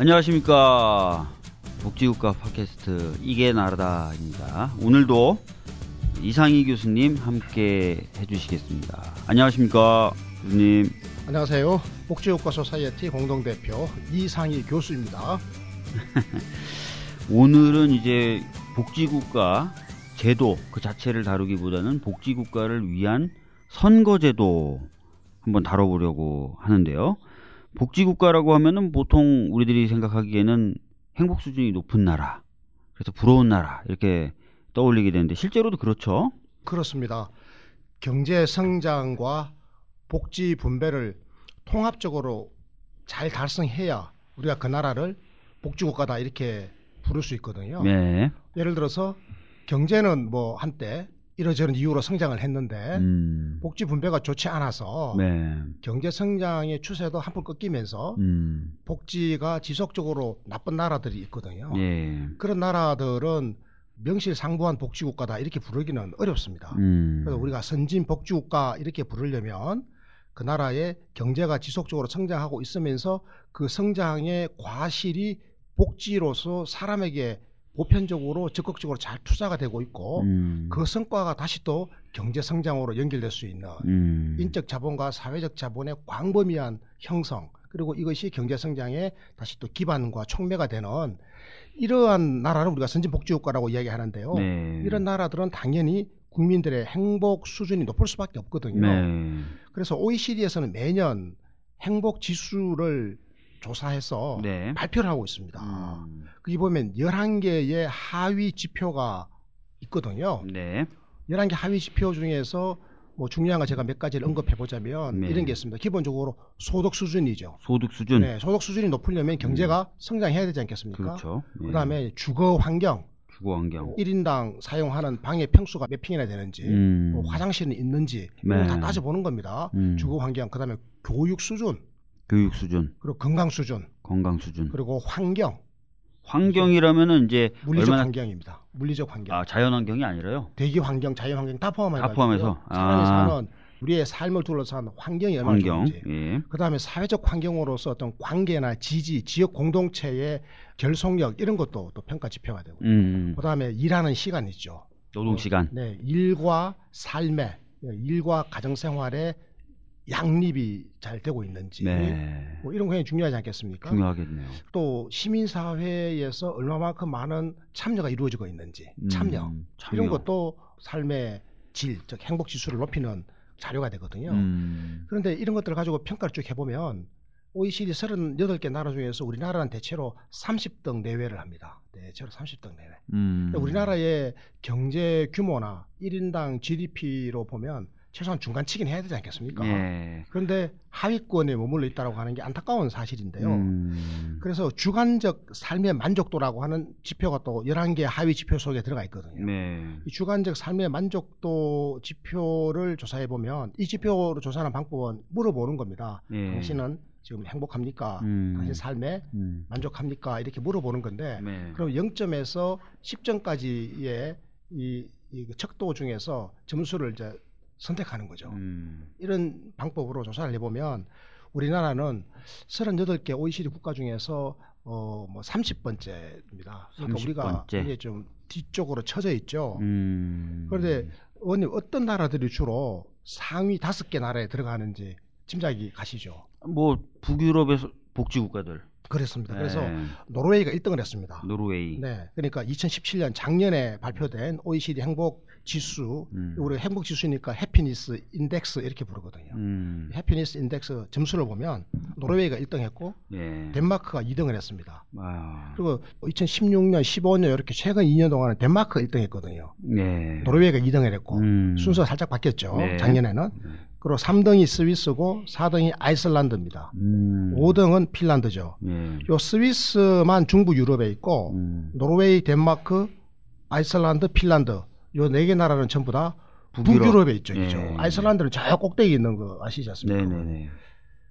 안녕하십니까. 복지국가 팟캐스트 이게 나라다입니다. 오늘도 이상희 교수님 함께 해주시겠습니다. 안녕하십니까. 교수님. 안녕하세요. 복지국가 소사이어티 공동대표 이상희 교수입니다. 오늘은 이제 복지국가 제도 그 자체를 다루기보다는 복지국가를 위한 선거제도 한번 다뤄보려고 하는데요. 복지국가라고 하면은 보통 우리들이 생각하기에는 행복 수준이 높은 나라, 그래서 부러운 나라 이렇게 떠올리게 되는데 실제로도 그렇죠. 그렇습니다. 경제 성장과 복지 분배를 통합적으로 잘 달성해야 우리가 그 나라를 복지국가다 이렇게 부를 수 있거든요. 네. 예를 들어서 경제는 뭐 한때 이러저런 이유로 성장을 했는데 음. 복지 분배가 좋지 않아서 네. 경제 성장의 추세도 한풀 꺾이면서 음. 복지가 지속적으로 나쁜 나라들이 있거든요. 예. 그런 나라들은 명실상부한 복지국가다 이렇게 부르기는 어렵습니다. 음. 그래서 우리가 선진 복지국가 이렇게 부르려면 그 나라의 경제가 지속적으로 성장하고 있으면서 그 성장의 과실이 복지로서 사람에게 보편적으로 적극적으로 잘 투자가 되고 있고 음. 그 성과가 다시 또 경제 성장으로 연결될 수 있는 음. 인적 자본과 사회적 자본의 광범위한 형성 그리고 이것이 경제 성장의 다시 또 기반과 촉매가 되는 이러한 나라를 우리가 선진복지국가라고 이야기하는데요. 네. 이런 나라들은 당연히 국민들의 행복 수준이 높을 수밖에 없거든요. 네. 그래서 OECD에서는 매년 행복 지수를 조사해서 네. 발표를 하고 있습니다. 음. 거기 보면 11개의 하위 지표가 있거든요. 네. 11개 하위 지표 중에서 뭐 중요한 거 제가 몇 가지를 언급해 보자면 네. 이런 게 있습니다. 기본적으로 소득 수준이죠. 소득 수준. 네, 소득 수준이 높으려면 경제가 성장해야 되지 않겠습니까? 그렇죠. 예. 그다음에 주거 환경, 주거 환경. 1인당 사용하는 방의 평수가 몇 평이나 되는지, 음. 뭐 화장실은 있는지 네. 거다 따져 보는 겁니다. 음. 주거 환경, 그다음에 교육 수준, 교육 수준, 그리고 건강 수준, 건강 수준. 그리고 환경, 환경이라면은 이제 물리적 얼마나 환경입니다. 물리적 환경, 아 자연 환경이 아니라요. 대기 환경, 자연 환경 다 포함해서 다 포함해서? 사람이 아. 사는 우리의 삶을 둘러싼 환경이 얼마나 환경. 좋은지, 예. 그다음에 사회적 환경으로서 어떤 관계나 지지, 지역 공동체의 결속력 이런 것도 또 평가 지표가 되고, 음. 그다음에 일하는 시간 있죠. 노동 시간. 네, 일과 삶의 일과 가정 생활의 양립이 잘 되고 있는지 네. 뭐 이런 거 굉장히 중요하지 않겠습니까? 중요하겠네요. 또 시민 사회에서 얼마만큼 많은 참여가 이루어지고 있는지 음, 참여, 참여. 이런 것도 삶의 질, 즉 행복 지수를 높이는 자료가 되거든요. 음. 그런데 이런 것들을 가지고 평가를 쭉 해보면 OECD 38개 나라 중에서 우리나라는 대체로 30등 내외를 합니다. 대체로 30등 내외. 음. 우리나라의 경제 규모나 1인당 GDP로 보면 최소한 중간치긴 해야 되지 않겠습니까? 예. 그런데 하위권에 머물러 있다고 하는 게 안타까운 사실인데요. 음. 그래서 주관적 삶의 만족도라고 하는 지표가 또 11개 하위 지표 속에 들어가 있거든요. 네. 이 주관적 삶의 만족도 지표를 조사해 보면 이 지표로 조사하는 방법은 물어보는 겁니다. 예. 당신은 지금 행복합니까? 음. 당신 삶에 음. 만족합니까? 이렇게 물어보는 건데 네. 그럼 0점에서 10점까지의 이, 이 척도 중에서 점수를 이제 선택하는 거죠. 음. 이런 방법으로 조사를 해보면 우리나라는 38개 OECD 국가 중에서 어, 뭐 30번째입니다. 그러니까 우리가 30번째. 이제 좀 뒤쪽으로 처져 있죠. 음. 그런데 의원님 어떤 나라들이 주로 상위 다섯 개 나라에 들어가는지 짐작이 가시죠? 뭐 북유럽에서 복지 국가들. 그렇습니다. 그래서 네. 노르웨이가 1등을 했습니다. 노르웨이. 네, 그러니까 2017년 작년에 발표된 OECD 행복 지수, 음. 우리 행복 지수니까 happiness index 이렇게 부르거든요. 음. happiness index 점수를 보면 노르웨이가 1등했고 예. 덴마크가 2등을 했습니다. 아. 그리고 2016년, 15년 이렇게 최근 2년 동안은 덴마크가 1등했거든요. 네. 노르웨이가 2등을 했고 음. 순서가 살짝 바뀌었죠. 네. 작년에는. 네. 그리고 3등이 스위스고 4등이 아이슬란드입니다. 음. 5등은 핀란드죠. 예. 요 스위스만 중부 유럽에 있고 음. 노르웨이, 덴마크, 아이슬란드, 핀란드 요 네 개 나라는 전부 다 북유럽. 북유럽에 있죠. 있죠. 예. 아이슬란드는 저 꼭대기 있는 거 아시지 않습니까? 네네네.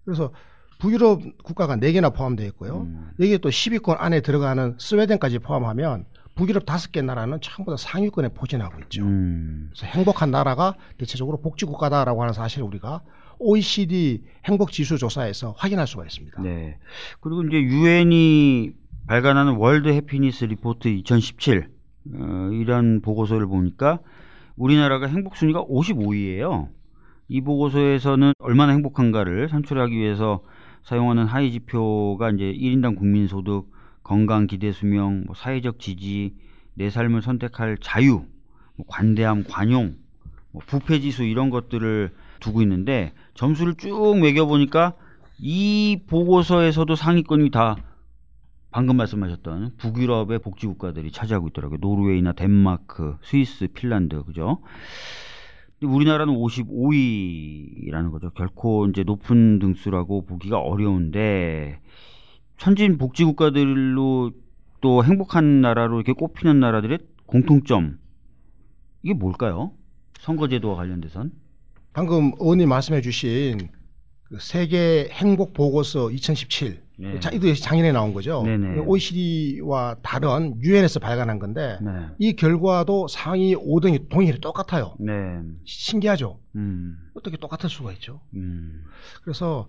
그래서 북유럽 국가가 4개나 포함되어 있고요. 음. 여기에 또 10위권 안에 들어가는 스웨덴까지 포함하면 북유럽 5개 나라는 전부 다 상위권에 포진하고 있죠. 음. 그래서 행복한 나라가 대체적으로 복지국가다라고 하는 사실을 우리가 OECD 행복 지수 조사에서 확인할 수가 있습니다. 네. 그리고 이제 유엔이 발간하는 World Happiness Report 2017 어, 이런 보고서를 보니까 우리나라가 행복 순위가 55위예요. 이 보고서에서는 얼마나 행복한가를 산출하기 위해서 사용하는 하위 지표가 이제 1인당 국민 소득, 건강 기대 수명, 뭐 사회적 지지, 내 삶을 선택할 자유, 뭐 관대함, 관용, 뭐 부패 지수 이런 것들을 두고 있는데 점수를 쭉 매겨 보니까 이 보고서에서도 상위권이 다 방금 말씀하셨던 북유럽의 복지 국가들이 차지하고 있더라고요. 노르웨이나 덴마크, 스위스, 핀란드, 그죠? 우리나라는 55위라는 거죠. 결코 이제 높은 등수라고 보기가 어려운데 선진 복지 국가들로 또 행복한 나라로 이렇게 꼽히는 나라들의 공통점 이게 뭘까요? 선거제도와 관련돼선 방금 의원님 말씀해주신 그 세계 행복 보고서 2017 네. 자, 이도 작년에 나온 거죠. 네네. OECD와 다른 유엔에서 발간한 건데 네. 이 결과도 상위 5등이 동일히 똑같아요. 네. 신기하죠. 음. 어떻게 똑같을 수가 있죠. 음. 그래서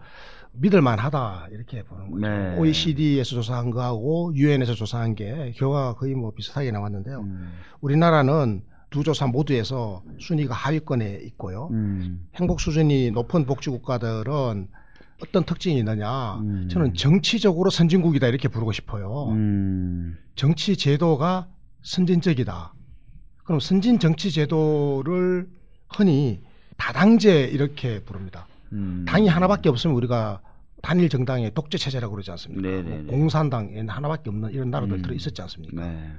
믿을만하다 이렇게 보는 거죠. 네. OECD에서 조사한 거하고 유엔에서 조사한 게 결과가 거의 뭐 비슷하게 나왔는데요. 음. 우리나라는 두 조사 모두에서 순위가 하위권에 있고요. 음. 행복 수준이 높은 복지 국가들은 어떤 특징이 있느냐? 음. 저는 정치적으로 선진국이다 이렇게 부르고 싶어요. 음. 정치 제도가 선진적이다. 그럼 선진 정치 제도를 흔히 다당제 이렇게 부릅니다. 음. 당이 하나밖에 없으면 우리가 단일 정당의 독재 체제라고 그러지 않습니까? 네네네. 뭐 공산당 하나밖에 없는 이런 나라들 음. 들어 있었지 않습니까? 네.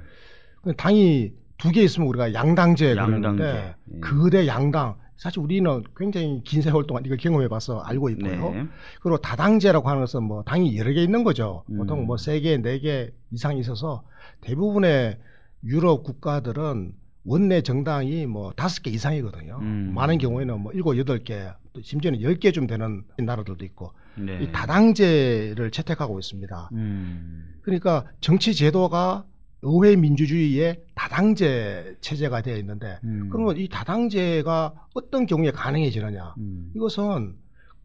당이 두 개 있으면 우리가 양당제 양당제. 그러는데 예. 거대 양당 사실 우리는 굉장히 긴 세월 동안 이걸 경험해봐서 알고 있고요. 네. 그리고 다당제라고 하는 것은 뭐 당이 여러 개 있는 거죠. 음. 보통 뭐 세 개, 네 개 이상 있어서 대부분의 유럽 국가들은 원내 정당이 뭐 다섯 개 이상이거든요. 음. 많은 경우에는 뭐 일곱, 여덟 개, 또 심지어는 열 개쯤 되는 나라들도 있고 네. 이 다당제를 채택하고 있습니다. 음. 그러니까 정치 제도가 의회 민주주의의 다당제 체제가 되어 있는데 음. 그러면 이 다당제가 어떤 경우에 가능해지느냐? 음. 이것은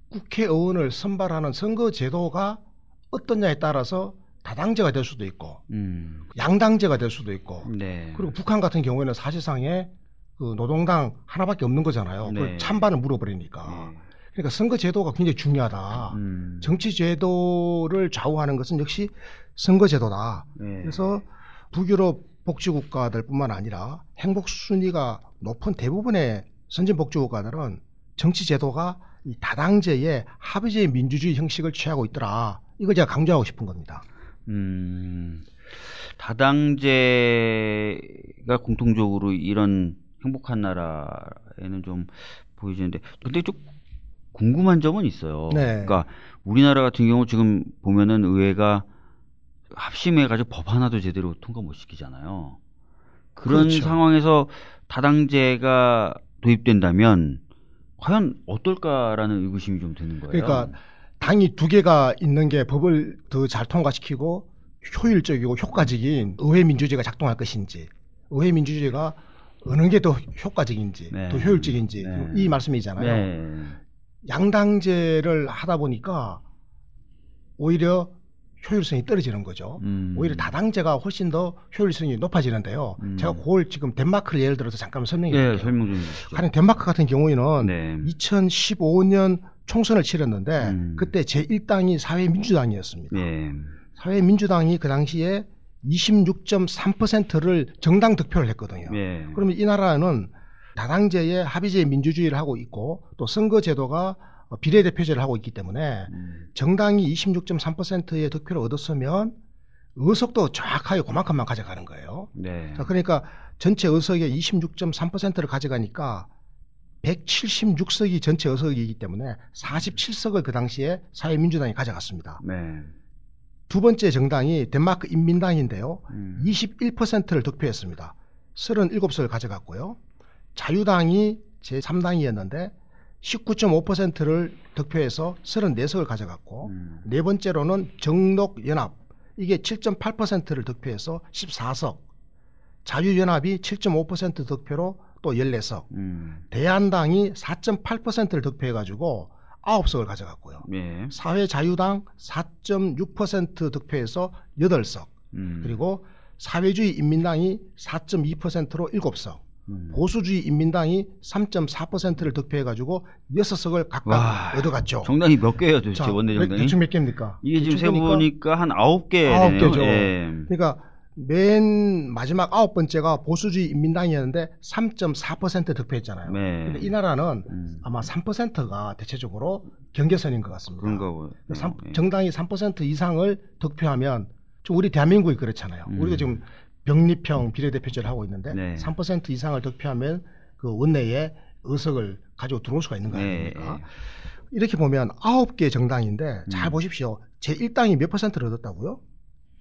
국회의원을 선발하는 선거 제도가 어떠냐에 따라서 다당제가 될 수도 있고 음. 양당제가 될 수도 있고 네. 그리고 북한 같은 경우에는 사실상의 그 노동당 하나밖에 없는 거잖아요. 네. 그걸 찬반을 물어버리니까. 네. 그러니까 선거 제도가 굉장히 중요하다. 음. 정치 제도를 좌우하는 것은 역시 선거 제도다. 네. 그래서 북유럽 복지 국가들뿐만 아니라 행복 순위가 높은 대부분의 선진 복지 국가들은 정치 제도가 이 다당제의 합의제의 민주주의 형식을 취하고 있더라. 이걸 제가 강조하고 싶은 겁니다. 음, 다당제가 공통적으로 이런 행복한 나라에는 좀 보여지는데, 근데 좀 궁금한 점은 있어요. 네. 그러니까 우리나라 같은 경우 지금 보면은 의회가 합심해가지고 법 하나도 제대로 통과 못 시키잖아요. 그런 그렇죠. 상황에서 다당제가 도입된다면 과연 어떨까라는 의구심이 좀 드는 거예요. 그러니까 당이 두 개가 있는 게 법을 더 잘 통과시키고 효율적이고 효과적인 의회 민주주의가 작동할 것인지 의회 민주주의가 어느 게 더 효과적인지 네. 더 효율적인지 네. 이 말씀이잖아요. 네. 양당제를 하다 보니까 오히려 효율성이 떨어지는 거죠. 음. 오히려 다당제가 훨씬 더 효율성이 높아지는데요. 음. 제가 그걸 지금 덴마크를 예를 들어서 잠깐 설명해 네, 드릴게요. 설명 좀 해주시죠. 하는 덴마크 같은 경우에는 네. 2015년 총선을 치렀는데 음. 그때 제1당이 사회민주당이었습니다. 네. 사회민주당이 그 당시에 26.3%를 정당 득표를 했거든요. 네. 그러면 이 나라는 다당제의 합의제 민주주의를 하고 있고 또 선거제도가 비례대표제를 하고 있기 때문에 음. 정당이 26.3%의 득표를 얻었으면 의석도 정확하게 그만큼만 가져가는 거예요. 네. 자, 그러니까 전체 의석의 26.3%를 가져가니까 176석이 전체 의석이기 때문에 47석을 그 당시에 사회민주당이 가져갔습니다. 네. 두 번째 정당이 덴마크 인민당인데요. 음. 21%를 득표했습니다. 37석을 가져갔고요. 자유당이 제3당이었는데 19.5%를 득표해서 34석을 가져갔고 음. 네 번째로는 정록연합 이게 7.8%를 득표해서 14석 자유연합이 7.5% 득표로 또 14석 음. 대한당이 4.8%를 득표해가지고 9석을 가져갔고요. 예. 사회자유당 4.6% 득표해서 8석. 음. 그리고 사회주의 인민당이 4.2%로 7석. 음. 보수주의 인민당이 3.4%를 득표해가지고 6석을 각각 와, 얻어갔죠. 정당이 몇 개예요, 도대체 자, 원내 몇- 정당이? 대충 몇 개입니까? 이게 지금 세보니까 한 아홉 개 아홉 되네요. 개죠. 예. 그러니까 맨 마지막 아홉 번째가 보수주의 인민당이었는데 3.4% 득표했잖아요. 네. 근데 이 나라는 음. 아마 3%가 대체적으로 경계선인 것 같습니다. 그런가 보요. 삼- 예. 정당이 3% 이상을 득표하면 좀 우리 대한민국이 그렇잖아요. 음. 우리가 지금 병리평 비례대표제를 하고 있는데 네. 3% 이상을 득표하면 그 원내에 의석을 가지고 들어올 수가 있는 거 네, 아닙니까? 이렇게 보면 아홉 개 정당인데 잘 음. 보십시오. 제 1당이 몇 퍼센트를 얻었다고요?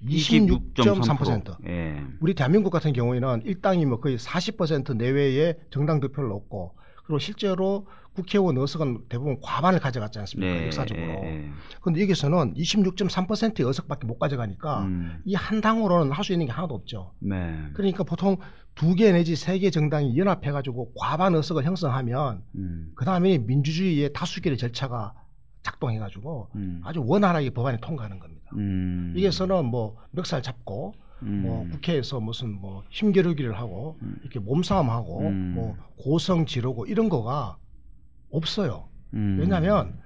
26.3%. 예. 우리 대한민국 같은 경우에는 일당이 뭐 거의 40% 내외의 정당 득표를 얻고 그리고 실제로 국회의원 의석은 대부분 과반을 가져갔지 않습니까? 네. 역사적으로. 예, 예. 그런데 여기서는 26.3%의 의석밖에 못 가져가니까 음. 이한 당으로는 할 수 있는 게 하나도 없죠. 네. 그러니까 보통 두 개 내지 세 개 정당이 연합해가지고 과반 의석을 형성하면 음. 그 다음에 민주주의의 다수결의 절차가 작동해가지고 음. 아주 원활하게 법안이 통과하는 겁니다. 음. 여기서는 뭐 멱살 잡고 음. 뭐 국회에서 무슨 뭐 힘겨루기를 하고 음. 이렇게 몸싸움하고 음. 뭐 고성 지르고 이런 거가 없어요. 음. 왜냐하면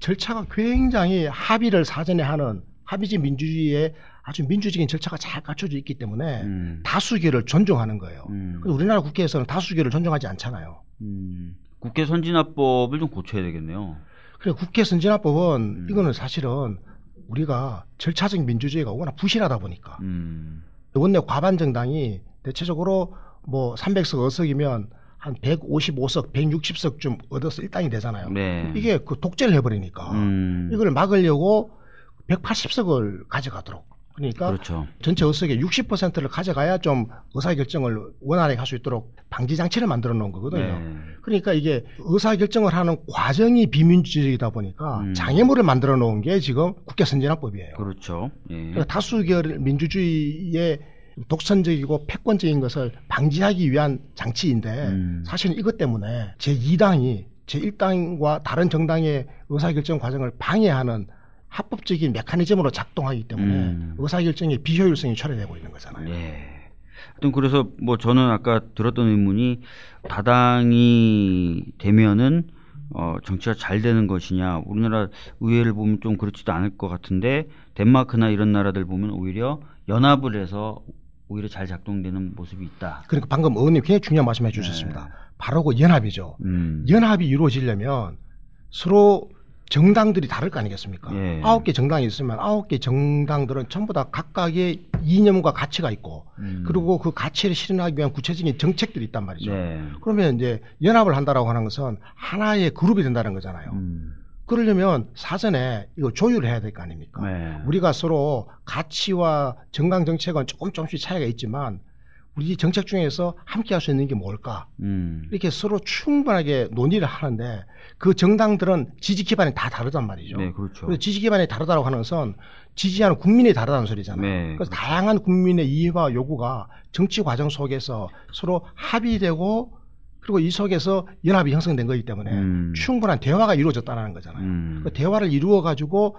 절차가 굉장히 합의를 사전에 하는 합의제 민주주의의 아주 민주적인 절차가 잘 갖춰져 있기 때문에 음. 다수결을 존중하는 거예요. 음. 근데 우리나라 국회에서는 다수결을 존중하지 않잖아요. 음. 국회 선진화법을 좀 고쳐야 되겠네요. 그래 국회 선진화법은 음. 이거는 사실은 우리가 절차적 민주주의가 워낙 부실하다 보니까 음. 원내 과반 정당이 대체적으로 뭐 300석 의석이면 한 155석, 160석 좀 얻어서 일당이 되잖아요. 네. 이게 그 독재를 해버리니까 음. 이걸 막으려고 180석을 가져가도록 그러니까 그렇죠. 전체 의석의 60%를 가져가야 좀 의사결정을 원활하게 할 수 있도록 방지 장치를 만들어 놓은 거거든요. 네. 그러니까 이게 의사결정을 하는 과정이 비민주적이다 보니까 음. 장애물을 만들어 놓은 게 지금 국회 선진화법이에요. 그렇죠. 예. 그러니까 다수결 민주주의의 독선적이고 패권적인 것을 방지하기 위한 장치인데 음. 사실은 이것 때문에 제2당이 제1당과 다른 정당의 의사결정 과정을 방해하는 합법적인 메커니즘으로 작동하기 때문에 음. 의사결정의 비효율성이 초래되고 있는 거잖아요. 예. 하여튼 그래서 뭐 저는 아까 들었던 의문이 다당이 되면은 어 정치가 잘 되는 것이냐 우리나라 의회를 보면 좀 그렇지도 않을 것 같은데 덴마크나 이런 나라들 보면 오히려 연합을 해서 오히려 잘 작동되는 모습이 있다. 그러니까 방금 의원님 굉장히 중요한 말씀 해 주셨습니다. 바로 그 연합이죠. 음. 연합이 이루어지려면 서로 정당들이 다를 거 아니겠습니까? 예. 아홉 개 정당이 있으면 아홉 개 정당들은 전부 다 각각의 이념과 가치가 있고 음. 그리고 그 가치를 실현하기 위한 구체적인 정책들이 있단 말이죠. 네. 그러면 이제 연합을 한다라고 하는 것은 하나의 그룹이 된다는 거잖아요. 음. 그러려면 사전에 이거 조율을 해야 될 거 아닙니까? 네. 우리가 서로 가치와 정강 정책은 조금 조금씩 차이가 있지만 우리 정책 중에서 함께 할 수 있는 게 뭘까? 음. 이렇게 서로 충분하게 논의를 하는데 그 정당들은 지지 기반이 다 다르단 말이죠. 네, 그렇죠. 그래서 지지 기반이 다르다고 하는 것은 지지하는 국민이 다르다는 소리잖아요. 네, 그래서 그렇죠. 다양한 국민의 이해와 요구가 정치 과정 속에서 서로 합의되고 그리고 이 속에서 연합이 형성된 거기 때문에 음. 충분한 대화가 이루어졌다는 거잖아요. 음. 그 대화를 이루어 가지고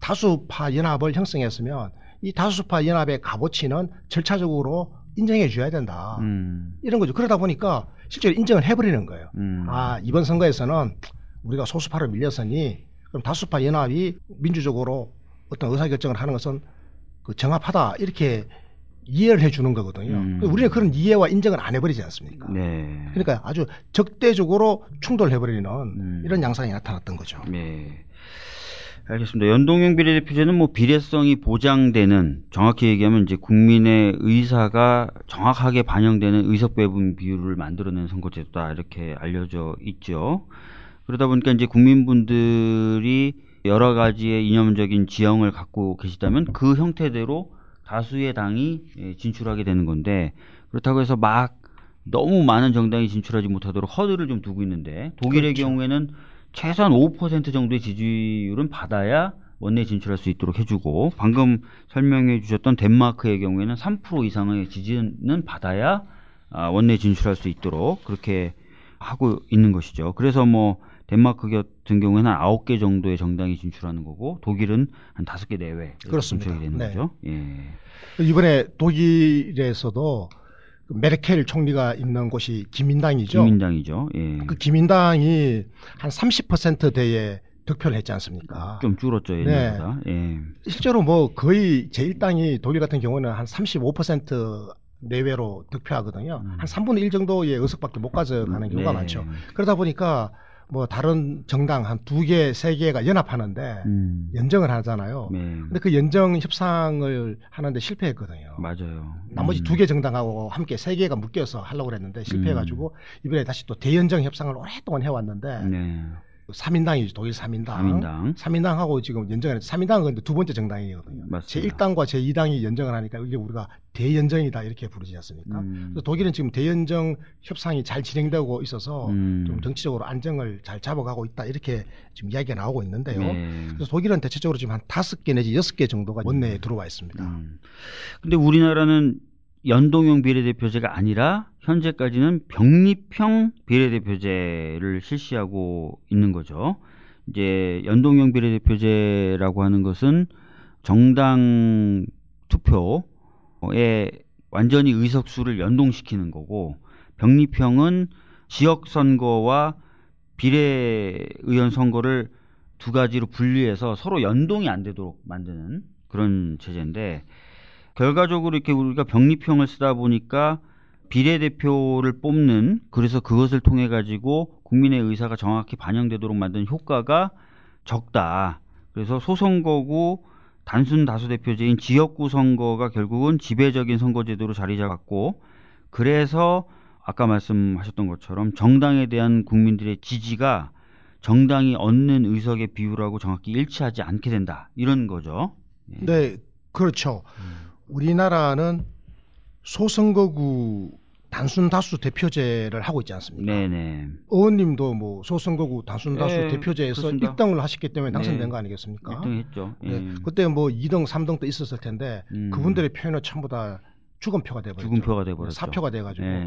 다수파 연합을 형성했으면 이 다수파 연합의 값어치는 절차적으로 인정해 줘야 된다. 음. 이런 거죠. 그러다 보니까 실제로 인정을 해버리는 거예요. 음. 아 이번 선거에서는 우리가 소수파로 밀렸으니 그럼 다수파 연합이 민주적으로 어떤 의사결정을 하는 것은 그 정합하다 이렇게 이해를 해주는 거거든요. 음. 우리는 그런 이해와 인정을 안 해버리지 않습니까? 네. 그러니까 아주 적대적으로 충돌해버리는 음. 이런 양상이 나타났던 거죠. 네. 알겠습니다. 연동형 비례대표제는 뭐 비례성이 보장되는 정확히 얘기하면 이제 국민의 의사가 정확하게 반영되는 의석 배분 비율을 만들어낸 선거제도다 이렇게 알려져 있죠. 그러다 보니까 이제 국민분들이 여러 가지의 이념적인 지형을 갖고 계시다면 그 형태대로 다수의 당이 예, 진출하게 되는 건데 그렇다고 해서 막 너무 많은 정당이 진출하지 못하도록 허들을 좀 두고 있는데 독일의 그렇죠. 경우에는 최소한 5% 정도의 지지율은 받아야 원내 진출할 수 있도록 해주고 방금 설명해 주셨던 덴마크의 경우에는 3% 이상의 지지는 받아야 아, 원내 진출할 수 있도록 그렇게 하고 있는 것이죠. 그래서 뭐 덴마크 같은 경우에는 한 9개 정도의 정당이 진출하는 거고 독일은 한 5개 내외 그렇습니다. 진출이 되는 네. 거죠. 예. 이번에 독일에서도 그 메르켈 총리가 있는 곳이 기민당이죠. 국민당이죠. 예. 그 기민당이 한 30%대의 득표를 했지 않습니까? 좀 줄었죠 네. 옛날보다. 예. 실제로 뭐 거의 제1당이 독일 같은 경우는 한 35% 내외로 득표하거든요. 음. 한 3분의 1 정도의 의석밖에 못 가져가는 경우가 네. 많죠. 그러다 보니까 뭐 다른 정당 한 두 개, 세 개가 연합하는데 음. 연정을 하잖아요. 네. 근데 그 연정 협상을 하는데 실패했거든요. 맞아요. 나머지 음. 두개 정당하고 함께 세 개가 묶여서 하려고 그랬는데 실패해 가지고 이번에 다시 또 대연정 협상을 오랫동안 해 왔는데 네. 3인당이죠 독일 3인당. 3인당. 3인당 하고 지금 연정을 3인당은 근데 두 번째 정당이거든요. 맞습니다. 제1당과 제2당이 연정을 하니까 이게 우리가 대연정이다 이렇게 부르지 않습니까? 음. 그래서 독일은 지금 대연정 협상이 잘 진행되고 있어서 음. 좀 정치적으로 안정을 잘 잡아가고 있다 이렇게 지금 이야기가 나오고 있는데요. 네. 그래서 독일은 대체적으로 지금 한 다섯 개 내지 여섯 개 정도가 원내에 들어와 있습니다. 음. 근데 우리나라는 연동형 비례대표제가 아니라 현재까지는 병립형 비례대표제를 실시하고 있는 거죠. 이제 연동형 비례대표제라고 하는 것은 정당 투표에 완전히 의석수를 연동시키는 거고 병립형은 지역 선거와 비례 의원 선거를 두 가지로 분리해서 서로 연동이 안 되도록 만드는 그런 체제인데 결과적으로 이렇게 우리가 병립형을 쓰다 보니까 비례대표를 뽑는 그래서 그것을 통해 가지고 국민의 의사가 정확히 반영되도록 만드는 효과가 적다. 그래서 소선거구 단순 다수 대표제인 지역구 선거가 결국은 지배적인 선거제도로 자리 잡았고 그래서 아까 말씀하셨던 것처럼 정당에 대한 국민들의 지지가 정당이 얻는 의석의 비율하고 정확히 일치하지 않게 된다. 이런 거죠. 예. 네, 그렇죠. 우리나라는 소선거구 단순 다수 대표제를 하고 있지 않습니까? 네네. 의원님도 뭐 소선거구 단순 다수 네, 대표제에서 그렇습니다. 1등을 하셨기 때문에 당선된 네. 거 아니겠습니까? 1등 했죠. 예. 네, 그때 뭐 2등, 3등 도 있었을 텐데 음. 그분들의 표현은 전부 다 죽음표가 돼버렸죠. 죽음표가 돼버렸죠. 사표가 돼가지고. 예.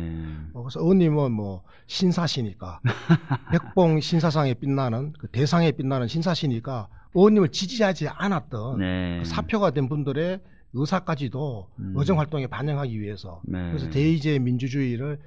어, 그래서 의원님은 뭐 신사시니까 백봉 신사상에 빛나는 그 대상에 빛나는 신사시니까 의원님을 지지하지 않았던 네. 그 사표가 된 분들의 의사까지도 음. 의정 활동에 반영하기 위해서 네. 그래서 대의제 민주주의를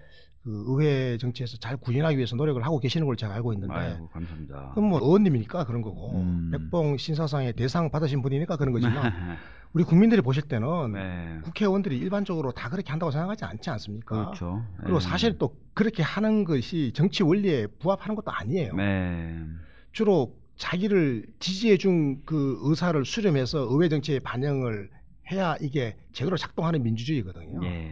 그 의회 정치에서 잘 구현하기 위해서 노력을 하고 계시는 걸 제가 알고 있는데 아이고 감사합니다. 그럼 뭐 의원님이니까 그런 거고 음. 백봉 신사상의 대상 받으신 분이니까 그런 거지만 우리 국민들이 보실 때는 네. 국회의원들이 일반적으로 다 그렇게 한다고 생각하지 않지 않습니까? 그렇죠. 그리고 예. 사실 또 그렇게 하는 것이 정치 원리에 부합하는 것도 아니에요. 네. 주로 자기를 지지해 준 그 의사를 수렴해서 의회 정치에 반영을 해야 이게 제대로 작동하는 민주주의거든요. 예.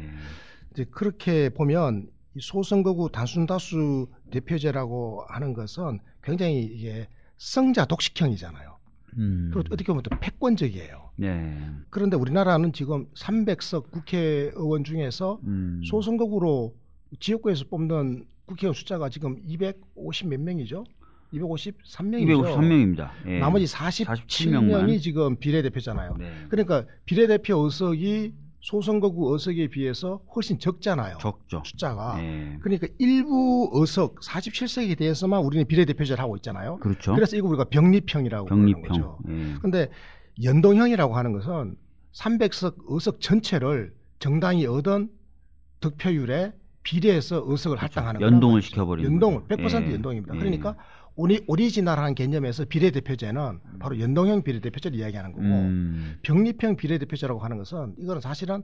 이제 그렇게 보면 이 소선거구 단순다수 대표제라고 하는 것은 굉장히 이게 성자 독식형이잖아요. 음. 그리고 어떻게 보면 또 패권적이에요. 네. 그런데 우리나라는 지금 300석 국회의원 중에서 음. 소선거구로 지역구에서 뽑는 국회의원 숫자가 지금 250 몇 명이죠? 253명이죠. 253명입니다. 예. 나머지 47 47명이 명만. 지금 비례대표잖아요. 네. 그러니까 비례대표 의석이 소선거구 의석에 비해서 훨씬 적잖아요. 적죠. 숫자가. 네. 그러니까 일부 의석 47석에 대해서만 우리는 비례대표제를 하고 있잖아요. 그렇죠. 그래서 이거 우리가 병립형이라고 부르는 병립형. 거죠. 예. 근데 연동형이라고 하는 것은 300석 의석 전체를 정당이 얻은 득표율에 비례해서 의석을 할당하는 그렇죠. 연동을 거란 말이죠. 시켜버리는 연동을 거죠. 100% 예. 연동입니다. 예. 그러니까 오리, 오리지널한 개념에서 비례대표제는 바로 연동형 비례대표제를 이야기하는 거고 음. 병립형 비례대표제라고 하는 것은 이거는 사실은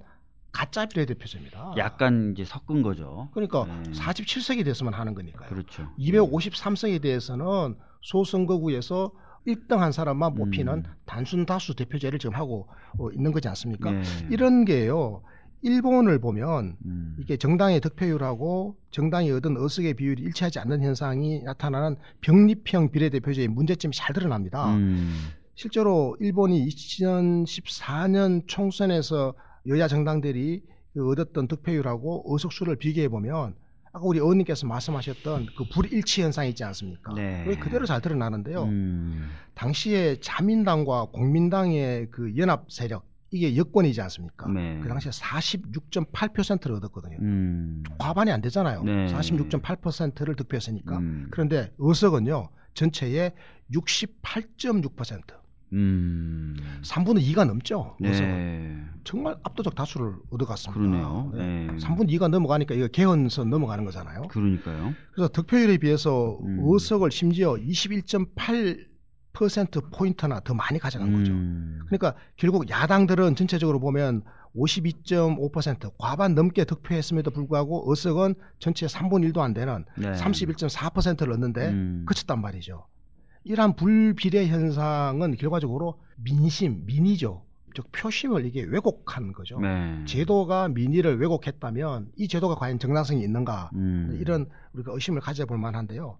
가짜 비례대표제입니다. 약간 이제 섞은 거죠. 그러니까 네. 47석이 됐으면 하는 거니까요. 그렇죠. 253석에 대해서는 소선거구에서 1등 한 사람만 뽑히는 음. 단순 다수 대표제를 지금 하고 어, 있는 거지 않습니까? 네. 이런 게요. 일본을 보면 음. 이게 정당의 득표율하고 정당이 얻은 의석의 비율이 일치하지 않는 현상이 나타나는 병립형 비례대표제의 문제점이 잘 드러납니다. 음. 실제로 일본이 2014년 총선에서 여야 정당들이 그 얻었던 득표율하고 의석수를 비교해 보면 아까 우리 의원님께서 말씀하셨던 그 불일치 현상이 있지 않습니까? 네. 그게 그대로 잘 드러나는데요. 음. 당시에 자민당과 공민당의 그 연합 세력 이게 여권이지 않습니까? 네. 그 당시에 46.8%를 얻었거든요. 음. 과반이 안 되잖아요. 네. 46.8%를 득표했으니까. 음. 그런데 의석은요 전체의 68.6%. 음. 3분의 2가 넘죠. 그래서 네. 정말 압도적 다수를 얻어갔습니다. 그러네요. 네. 네. 3분의 2가 넘어가니까 이거 개헌선 넘어가는 거잖아요. 그러니까요. 그래서 득표율에 비해서 음. 의석을 심지어 21.8% 포인트나 더 많이 가져간 거죠. 음. 그러니까 결국 야당들은 전체적으로 보면 52.5% 과반 넘게 득표했음에도 불구하고 의석은 전체 3분의 1도 안 되는 네. 31.4%를 얻는데 음. 그쳤단 말이죠. 이러한 불비례 현상은 결과적으로 민심, 민의죠. 즉 표심을 이게 왜곡한 거죠. 네. 제도가 민의를 왜곡했다면 이 제도가 과연 정당성이 있는가 음. 이런 우리가 의심을 가져볼 만한데요.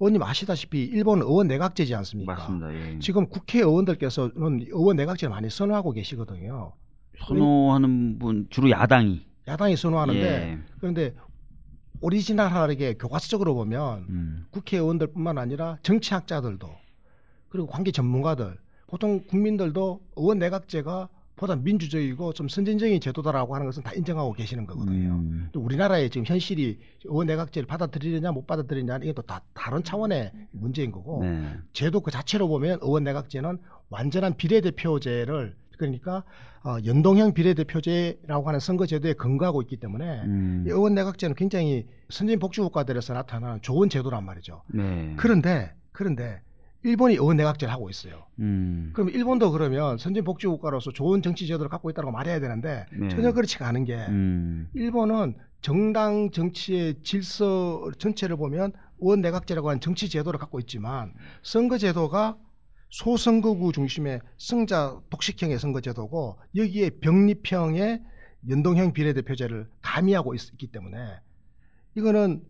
의원님 아시다시피 일본 의원 내각제지 않습니까? 맞습니다. 예. 지금 국회의원들께서는 의원 내각제를 많이 선호하고 계시거든요. 선호하는 분 주로 야당이. 야당이 선호하는데 예. 그런데 오리지널하게 교과서적으로 보면 음. 국회의원들뿐만 아니라 정치학자들도 그리고 관계 전문가들 보통 국민들도 의원 내각제가 보다 민주적이고 좀 선진적인 제도다라고 하는 것은 다 인정하고 계시는 거거든요. 음. 또 우리나라의 지금 현실이 의원 내각제를 받아들이느냐 못 받아들이느냐 이게 또 다 다른 차원의 문제인 거고 네. 제도 그 자체로 보면 의원 내각제는 완전한 비례대표제를 그러니까 어, 연동형 비례대표제라고 하는 선거제도에 근거하고 있기 때문에 음. 이 의원 내각제는 굉장히 선진 복지 국가들에서 나타나는 좋은 제도란 말이죠. 네. 그런데 그런데 일본이 의원 내각제를 하고 있어요. 음. 그럼 일본도 그러면 선진 복지 국가로서 좋은 정치 제도를 갖고 있다고 말해야 되는데 네. 전혀 그렇지가 않은 게 음. 일본은 정당 정치의 질서 전체를 보면 의원 내각제라고 하는 정치 제도를 갖고 있지만 선거 제도가 소선거구 중심의 승자 독식형의 선거 제도고 여기에 병립형의 연동형 비례대표제를 가미하고 있, 기 때문에 이거는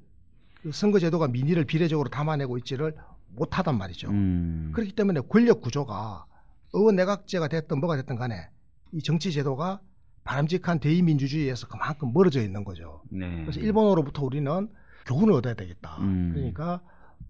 그 선거 제도가 민의를 비례적으로 담아내고 있지를 못하단 말이죠. 음. 그렇기 때문에 권력 구조가 의원 내각제가 됐든 뭐가 됐든 간에 이 정치 제도가 바람직한 대의민주주의에서 그만큼 멀어져 있는 거죠. 네. 그래서 일본어로부터 우리는 교훈을 얻어야 되겠다. 음. 그러니까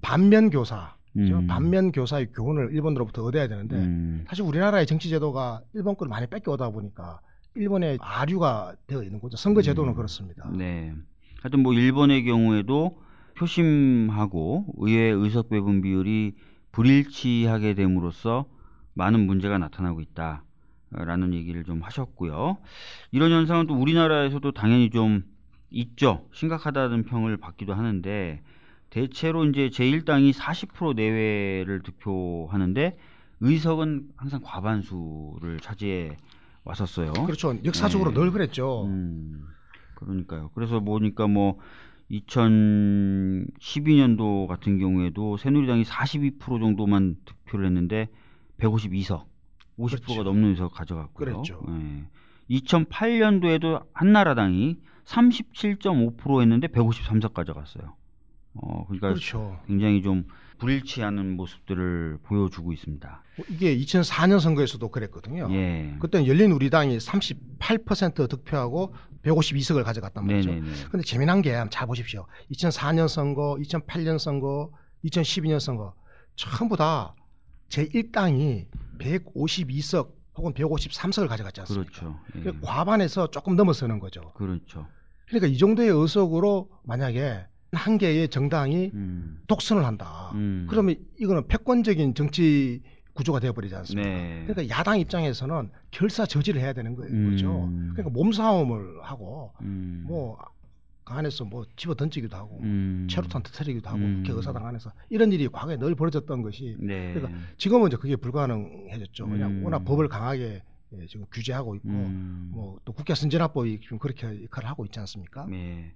반면 교사? 음. 반면 교사의 교훈을 일본으로부터 얻어야 되는데 음. 사실 우리나라의 정치 제도가 일본 걸 많이 뺏겨오다 보니까 일본의 아류가 되어 있는 거죠. 선거 제도는 음. 그렇습니다. 네. 하여튼 뭐 일본의 경우에도 표심하고 의회 의석 배분 비율이 불일치하게 됨으로써 많은 문제가 나타나고 있다 라는 얘기를 좀 하셨고요. 이런 현상은 또 우리나라에서도 당연히 좀 있죠. 심각하다는 평을 받기도 하는데 대체로 이제 제1당이 40% 내외를 득표하는데 의석은 항상 과반수를 차지해 왔었어요. 그렇죠. 역사적으로 네. 늘 그랬죠. 음, 그러니까요. 그래서 보니까 뭐 2012년도 같은 경우에도 새누리당이 42% 정도만 득표를 했는데 152석, 50%가 그렇죠. 넘는 의석 가져갔고요. 그랬죠. 예. 2008년도에도 한나라당이 37.5% 했는데 153석 가져갔어요. 어, 그러니까 그렇죠. 굉장히 좀 불일치하는 모습들을 보여주고 있습니다. 이게 2004년 선거에서도 그랬거든요. 예. 그때는 열린 우리당이 38% 득표하고 152석을 가져갔단 말이죠. 네네네. 근데 재미난 게 잘 보십시오. 2004년 선거, 2008년 선거, 2012년 선거 전부 다 제1당이 152석 혹은 153석을 가져갔지 않습니까? 그렇죠. 예. 그 과반에서 조금 넘어서는 거죠. 그렇죠. 그러니까 이 정도의 의석으로 만약에 한 개의 정당이 음. 독선을 한다. 음. 그러면 이거는 패권적인 정치 구조가 되어버리지 않습니까? 네. 그러니까 야당 입장에서는 결사 저지를 해야 되는 거- 음. 거죠. 그러니까 몸싸움을 하고 음. 뭐그 안에서 뭐 집어 던지기도 하고 음. 체류탄 터뜨리기도 하고 음. 국회 의사당 안에서 이런 일이 과거에 늘 벌어졌던 것이 네. 그러니까 지금은 이제 그게 불가능해졌죠. 그냥 음. 워낙 법을 강하게 예, 지금 규제하고 있고 음. 뭐또 국회 선진화법이 지금 그렇게 역할을 하고 있지 않습니까? 네.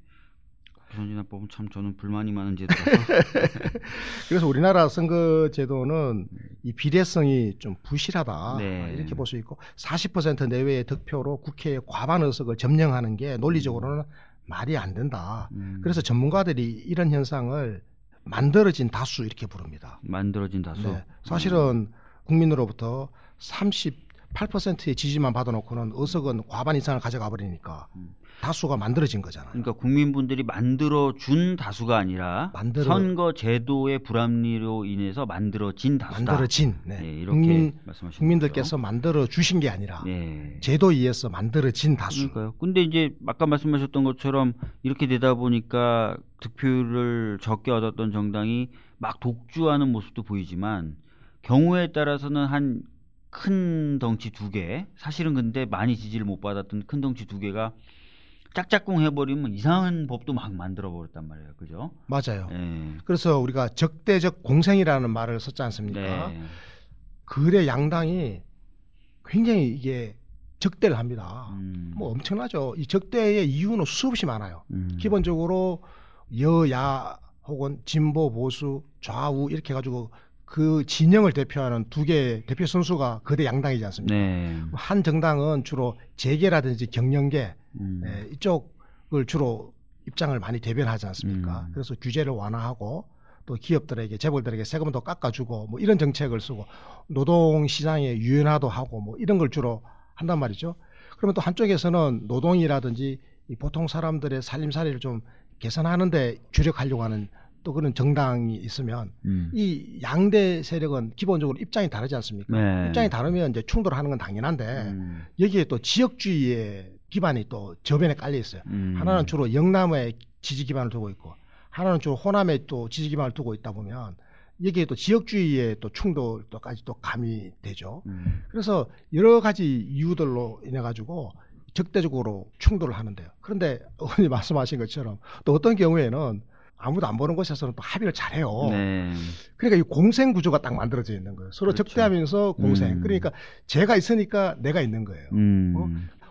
선진화법은 참 저는 불만이 많은 제도라서. 그래서 우리나라 선거 제도는 이 비례성이 좀 부실하다 네. 이렇게 볼 수 있고 40% 내외의 득표로 국회의 과반 의석을 점령하는 게 논리적으로는 말이 안 된다. 음. 그래서 전문가들이 이런 현상을 만들어진 다수 이렇게 부릅니다. 만들어진 다수. 네. 사실은 국민으로부터 38%의 지지만 받아놓고는 의석은 과반 이상을 가져가 버리니까 음. 다수가 만들어진 거잖아요. 그러니까 국민분들이 만들어 준 다수가 아니라 만들어- 선거 제도의 불합리로 인해서 만들어진 다수다. 만들어진 네. 네, 이렇게 국민 말씀하신 국민들께서 만들어 주신 게 아니라 네. 제도 에 의해서 만들어진 다수. 그러니까요. 근데 이제 아까 말씀하셨던 것처럼 이렇게 되다 보니까 득표율을 적게 얻었던 정당이 막 독주하는 모습도 보이지만 경우에 따라서는 한큰 덩치 두 개, 사실은 근데 많이 지지를 못 받았던 큰 덩치 두 개가 짝짝꿍 해버리면 이상한 법도 막 만들어 버렸단 말이에요, 그죠? 맞아요. 예. 그래서 우리가 적대적 공생이라는 말을 썼지 않습니까? 네. 거대 양당이 굉장히 이게 적대를 합니다. 음. 뭐 엄청나죠. 이 적대의 이유는 수없이 많아요. 음. 기본적으로 여야 혹은 진보 보수 좌우 이렇게 해가지고 그 진영을 대표하는 두 개의 대표 선수가 거대 양당이지 않습니까? 네. 한 정당은 주로 재계라든지 경영계 음. 예, 이쪽을 주로 입장을 많이 대변하지 않습니까? 음. 그래서 규제를 완화하고 또 기업들에게 재벌들에게 세금을 더 깎아주고 뭐 이런 정책을 쓰고 노동 시장의 유연화도 하고 뭐 이런 걸 주로 한단 말이죠. 그러면 또 한쪽에서는 노동이라든지 이 보통 사람들의 살림살이를 좀 개선하는데 주력하려고 하는 또 그런 정당이 있으면 음. 이 양대 세력은 기본적으로 입장이 다르지 않습니까? 네. 입장이 다르면 이제 충돌하는 건 당연한데 음. 여기에 또 지역주의의 기반이 또 저변에 깔려 있어요. 음. 하나는 주로 영남에 지지 기반을 두고 있고 하나는 주로 호남에 또 지지 기반을 두고 있다 보면 여기에 또 지역주의의 또 충돌까지 또 가미되죠. 음. 그래서 여러 가지 이유들로 인해 가지고 적대적으로 충돌을 하는데요. 그런데 어머니 말씀하신 것처럼 또 어떤 경우에는 아무도 안 보는 곳에서는 또 합의를 잘해요. 네. 그러니까 이 공생 구조가 딱 만들어져 있는 거예요. 서로 그렇죠. 적대하면서 공생. 음. 그러니까 제가 있으니까 내가 있는 거예요. 음. 어?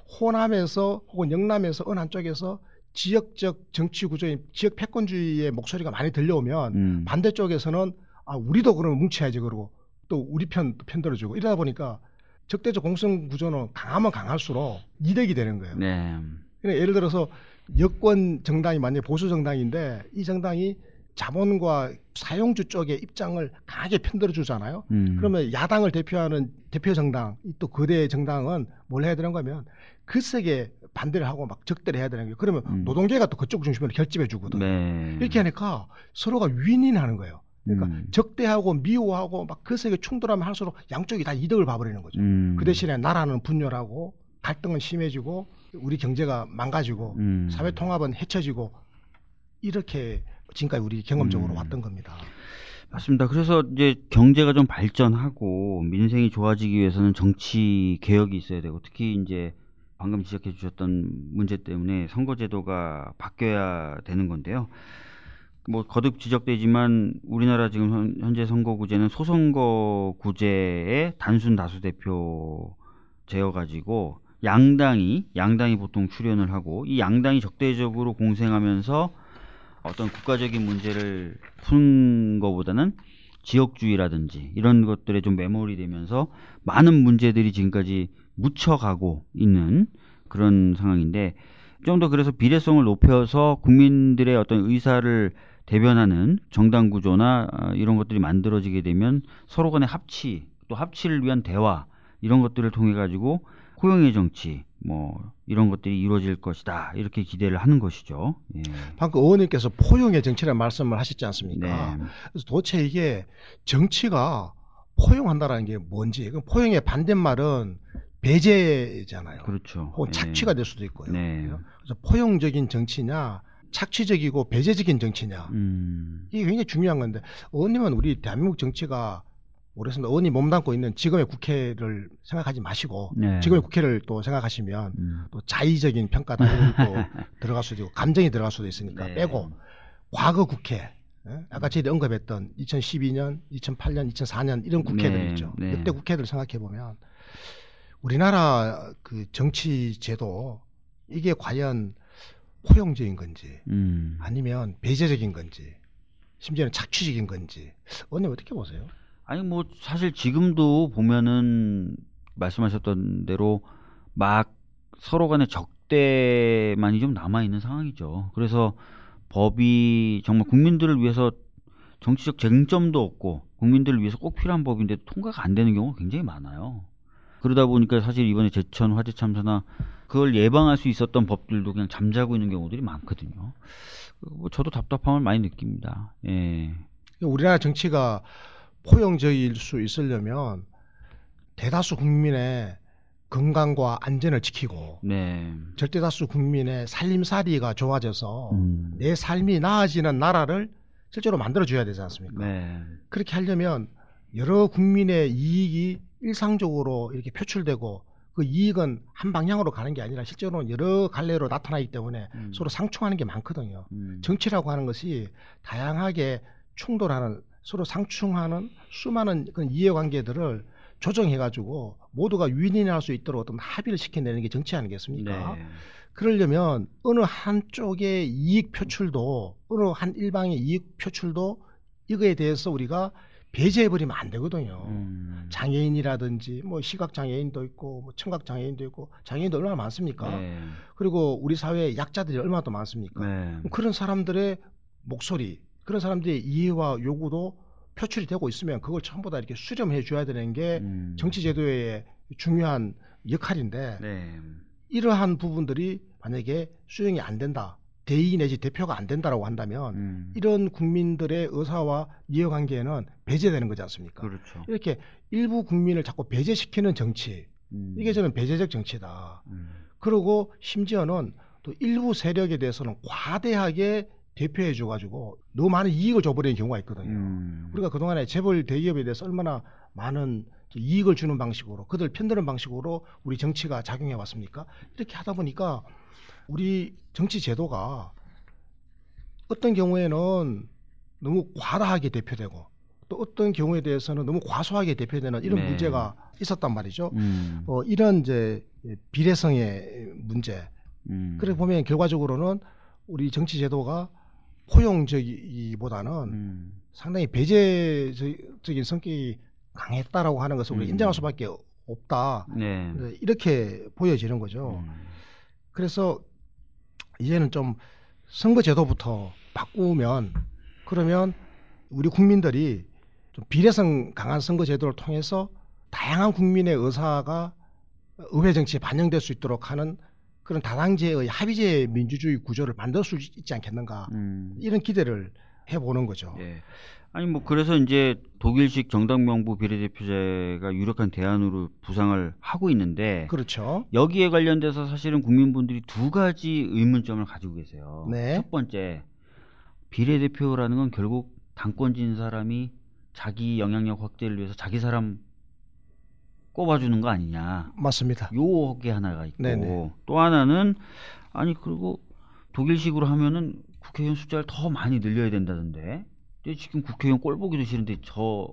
호남에서 혹은 영남에서 어느 한쪽에서 지역적 정치 구조인 지역 패권주의의 목소리가 많이 들려오면 음. 반대쪽에서는 아 우리도 그러면 뭉쳐야지 그러고 또 우리 편 편들어주고 이러다 보니까 적대적 공성 구조는 강하면 강할수록 이득이 되는 거예요. 네. 그러니까 예를 들어서 여권 정당이 만약 보수 정당인데 이 정당이 자본과 사용주 쪽의 입장을 강하게 편들어 주잖아요. 음. 그러면 야당을 대표하는 대표 정당, 이또 거대 정당은 뭘 해야 되는 거면 글쎄게 반대를 하고 막 적대를 해야 되는 거예요. 그러면 음. 노동계가 또 그쪽 중심으로 결집해 주거든. 요 네. 이렇게 하니까 서로가 윈윈하는 거예요. 그러니까 음. 적대하고 미워하고 막 글쎄게 충돌하면 할수록 양쪽이 다 이득을 봐버리는 거죠. 음. 그 대신에 나라는 분열하고 갈등은 심해지고 우리 경제가 망가지고 음. 사회 통합은 해쳐지고 이렇게 지금까지 우리 경험적으로 음. 왔던 겁니다. 맞습니다. 그래서 이제 경제가 좀 발전하고 민생이 좋아지기 위해서는 정치 개혁이 있어야 되고 특히 이제 방금 지적해 주셨던 문제 때문에 선거제도가 바뀌어야 되는 건데요. 뭐 거듭 지적되지만 우리나라 지금 현- 현재 선거구제는 소선거구제의 단순 다수 대표제여 가지고 양당이 양당이 보통 출연을 하고 이 양당이 적대적으로 공생하면서 어떤 국가적인 문제를 푸는 것보다는 지역주의라든지 이런 것들에 좀 매몰이 되면서 많은 문제들이 지금까지 묻혀가고 있는 그런 상황인데 좀 더 그래서 비례성을 높여서 국민들의 어떤 의사를 대변하는 정당 구조나 어, 이런 것들이 만들어지게 되면 서로 간의 합치 또 합치를 위한 대화 이런 것들을 통해 가지고 호영의 정치 뭐 이런 것들이 이루어질 것이다 이렇게 기대를 하는 것이죠. 예. 방금 의원님께서 포용의 정치라는 말씀을 하셨지 않습니까? 네. 그래서 도대체 이게 정치가 포용한다라는 게 뭔지. 포용의 반대말은 배제잖아요. 그렇죠. 혹은 예. 착취가 될 수도 있고요. 네. 그래서 포용적인 정치냐, 착취적이고 배제적인 정치냐. 음. 이게 굉장히 중요한 건데, 의원님은 우리 대한민국 정치가 모르겠습니다. 의원님 몸담고 있는 지금의 국회를 생각하지 마시고, 네. 지금의 국회를 또 생각하시면 음. 또 자의적인 평가도 또 들어갈 수도 있고, 감정이 들어갈 수도 있으니까 네. 빼고, 과거 국회, 예? 아까 저희들이 언급했던 2012년, 2008년, 2004년 이런 국회들 네, 있죠. 네. 그때 국회들 생각해 보면 우리나라 그 정치 제도 이게 과연 포용적인 건지 음. 아니면 배제적인 건지 심지어는 착취적인 건지 언니 어떻게 보세요? 아니 뭐 사실 지금도 보면은 말씀하셨던 대로 막 서로 간의 적대만이 좀 남아 있는 상황이죠. 그래서 법이 정말 국민들을 위해서 정치적 쟁점도 없고 국민들을 위해서 꼭 필요한 법인데 통과가 안 되는 경우가 굉장히 많아요. 그러다 보니까 사실 이번에 제천 화재 참사나 그걸 예방할 수 있었던 법들도 그냥 잠자고 있는 경우들이 많거든요. 뭐 저도 답답함을 많이 느낍니다. 예. 우리나라 정치가 포용적일 수 있으려면 대다수 국민의 건강과 안전을 지키고 네. 절대다수 국민의 살림살이가 좋아져서 음. 내 삶이 나아지는 나라를 실제로 만들어줘야 되지 않습니까? 네. 그렇게 하려면 여러 국민의 이익이 일상적으로 이렇게 표출되고 그 이익은 한 방향으로 가는 게 아니라 실제로는 여러 갈래로 나타나기 때문에 음. 서로 상충하는 게 많거든요. 음. 정치라고 하는 것이 다양하게 충돌하는 서로 상충하는 수많은 그런 이해관계들을 조정해가지고 모두가 윈윈할 수 있도록 어떤 합의를 시켜내는 게 정치 아니겠습니까? 네. 그러려면 어느 한쪽의 이익 표출도 어느 한 일방의 이익 표출도 이거에 대해서 우리가 배제해버리면 안 되거든요. 음. 장애인이라든지 뭐 시각 장애인도 있고 뭐 청각 장애인도 있고 장애인도 얼마나 많습니까? 네. 그리고 우리 사회에 약자들이 얼마나 또 많습니까? 네. 그런 사람들의 목소리, 그런 사람들의 이해와 요구도 표출이 되고 있으면 그걸 전부 다 이렇게 수렴해 줘야 되는 게 음. 정치 제도의 중요한 역할인데 네. 이러한 부분들이 만약에 수용이 안 된다. 대의 내지 대표가 안 된다라고 한다면 음. 이런 국민들의 의사와 이해관계는 배제되는 거지 않습니까? 그렇죠. 이렇게 일부 국민을 자꾸 배제시키는 정치, 음. 이게 저는 배제적 정치다. 음. 그리고 심지어는 또 일부 세력에 대해서는 과대하게 대표해 줘가지고 너무 많은 이익을 줘버리는 경우가 있거든요. 음. 우리가 그동안에 재벌 대기업에 대해서 얼마나 많은 이익을 주는 방식으로 그들 편드는 방식으로 우리 정치가 작용해 왔습니까? 이렇게 하다 보니까 우리 정치 제도가 어떤 경우에는 너무 과다하게 대표되고 또 어떤 경우에 대해서는 너무 과소하게 대표되는 이런 네. 문제가 있었단 말이죠. 음. 어, 이런 이제 비례성의 문제. 음. 그래 보면 결과적으로는 우리 정치 제도가 포용적이보다는 음. 상당히 배제적인 성격이 강했다라고 하는 것을 우리 음. 인정할 수밖에 없다. 네. 네, 이렇게 보여지는 거죠. 음. 그래서 이제는 좀 선거 제도부터 바꾸면 그러면 우리 국민들이 좀 비례성 강한 선거 제도를 통해서 다양한 국민의 의사가 의회 정치에 반영될 수 있도록 하는 그런 다당제의 합의제 민주주의 구조를 만들 수 있지 않겠는가 음. 이런 기대를 해보는 거죠. 예. 아니 뭐 그래서 이제 독일식 정당 명부 비례대표제가 유력한 대안으로 부상을 하고 있는데 그렇죠. 여기에 관련돼서 사실은 국민분들이 두 가지 의문점을 가지고 계세요. 네. 첫 번째 비례대표라는 건 결국 당권진 사람이 자기 영향력 확대를 위해서 자기 사람 꼽아주는 거 아니냐. 맞습니다. 요게 하나가 있고 네네. 또 하나는 아니 그리고 독일식으로 하면은 국회의원 숫자를 더 많이 늘려야 된다던데 지금 국회의원 꼴 보기도 싫은데 저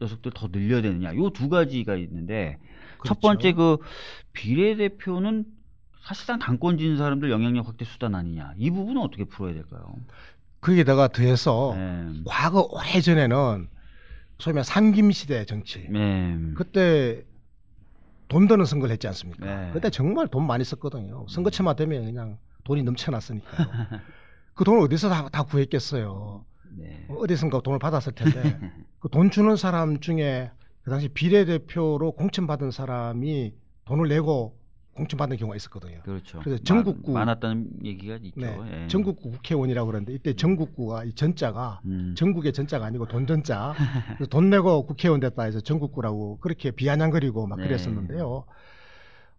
녀석들 더 늘려야 되느냐 요 두 가지가 있는데 첫 그렇죠. 번째 그 비례대표는 사실상 당권 진 사람들 영향력 확대 수단 아니냐 이 부분은 어떻게 풀어야 될까요? 거기에다가 더해서 네. 과거 오래 전에는 소위 말해 상김 시대 정치 네. 그때 돈 드는 선거를 했지 않습니까? 네. 그때 정말 돈 많이 썼거든요. 선거철만 되면 그냥 돈이 넘쳐났으니까요. 그 돈을 어디서 다, 다 구했겠어요. 네. 어디선가 돈을 받았을 텐데 그 돈 주는 사람 중에 그 당시 비례대표로 공천받은 사람이 돈을 내고 공천받는 경우가 있었거든요. 그렇죠. 그래서 전국구- 많, 았다는 얘기가 있죠. 네, 예. 전국구 국회의원이라고 그러는데 이때 전국구가 이 전자가 음. 전국의 전자가 아니고 돈 전자. 돈 내고 국회의원 됐다 해서 전국구라고 그렇게 비아냥거리고 막 네. 그랬었는데요.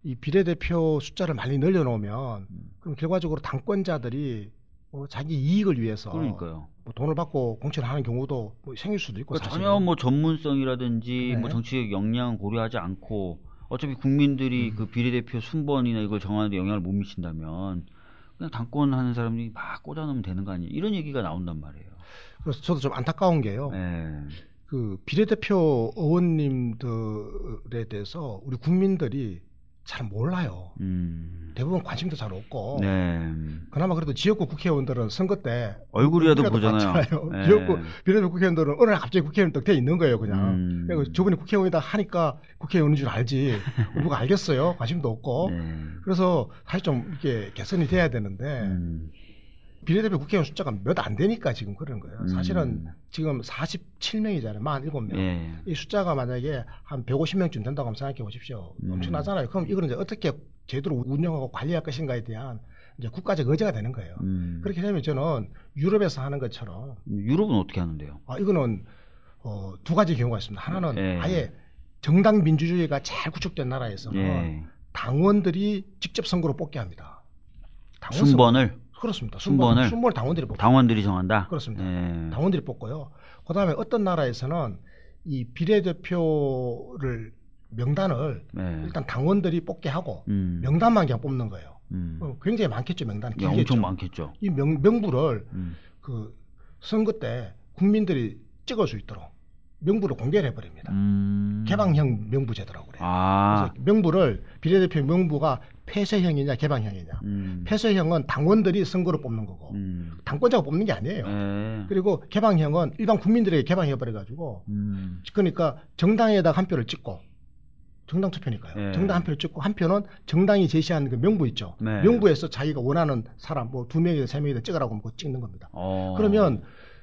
이 비례대표 숫자를 많이 늘려놓으면 음. 그럼 결과적으로 당권자들이 뭐 자기 이익을 위해서 그러니까요. 뭐 돈을 받고 공천을 하는 경우도 뭐 생길 수도 있고 그러니까. 전혀 뭐 전문성이라든지 네. 뭐 정치적 역량 고려하지 않고 어차피 국민들이 음. 그 비례대표 순번이나 이걸 정하는데 영향을 못 미친다면 그냥 당권 하는 사람들이 막 꽂아놓으면 되는 거 아니에요? 이런 얘기가 나온단 말이에요. 그래서 저도 좀 안타까운 게요. 네. 그 비례대표 의원님들에 대해서 우리 국민들이 잘 몰라요. 음. 대부분 관심도 잘 없고. 네. 그나마 그래도 지역구 국회의원들은 선거 때 얼굴이라도 보잖아요. 네. 지역구 비례대표 국회의원들은 어느 날 갑자기 국회의원 떡돼 있는 거예요, 그냥. 음. 그리고 저분이 국회의원이다 하니까 국회의원인 줄 알지. 누가 알겠어요? 관심도 없고. 네. 그래서 사실 좀 이렇게 개선이 돼야 되는데 음. 비례대표 국회의원 숫자가 몇 안 되니까 지금 그런 거예요. 음. 사실은 지금 47명이잖아요. 47명. 예. 이 숫자가 만약에 한 150명쯤 된다고 한번 생각해 보십시오. 음. 엄청나잖아요. 그럼 이거는 이제 어떻게 제대로 운영하고 관리할 것인가에 대한 이제 국가적 의제가 되는 거예요. 음. 그렇게 되면 저는 유럽에서 하는 것처럼 유럽은 어떻게 하는데요? 아, 이거는 어, 두 가지 경우가 있습니다. 하나는 예. 아예 정당 민주주의가 잘 구축된 나라에서는 예. 당원들이 직접 선거로 뽑게 합니다. 당원 선거. 순번을 그렇습니다. 순번을? 순번을 당원들이 뽑 당원들이 정한다. 그렇습니다. 예. 당원들이 뽑고요. 그다음에 어떤 나라에서는 이 비례대표를 명단을 네. 일단 당원들이 뽑게 하고 음. 명단만 그냥 뽑는 거예요. 음. 어, 굉장히 많겠죠 명단. 야, 길겠죠. 엄청 많겠죠. 이 명, 명부를 음. 그 선거 때 국민들이 찍을 수 있도록 명부를 공개를 해버립니다. 음. 개방형 명부제도라고 그래요. 아. 그래서 명부를 비례대표 명부가 폐쇄형이냐 개방형이냐. 음. 폐쇄형은 당원들이 선거를 뽑는 거고 음. 당권자가 뽑는 게 아니에요. 예. 그리고 개방형은 일반 국민들에게 개방해 버려 가지고 음. 그러니까 정당에다가 한 표를 찍고 정당 투표니까요. 예. 정당 한 표를 찍고 한 표는 정당이 제시한 그 명부 있죠. 네. 명부에서 자기가 원하는 사람 뭐 두 명이든 세 명이든 찍으라고 하면 찍는 겁니다. 어. 그러면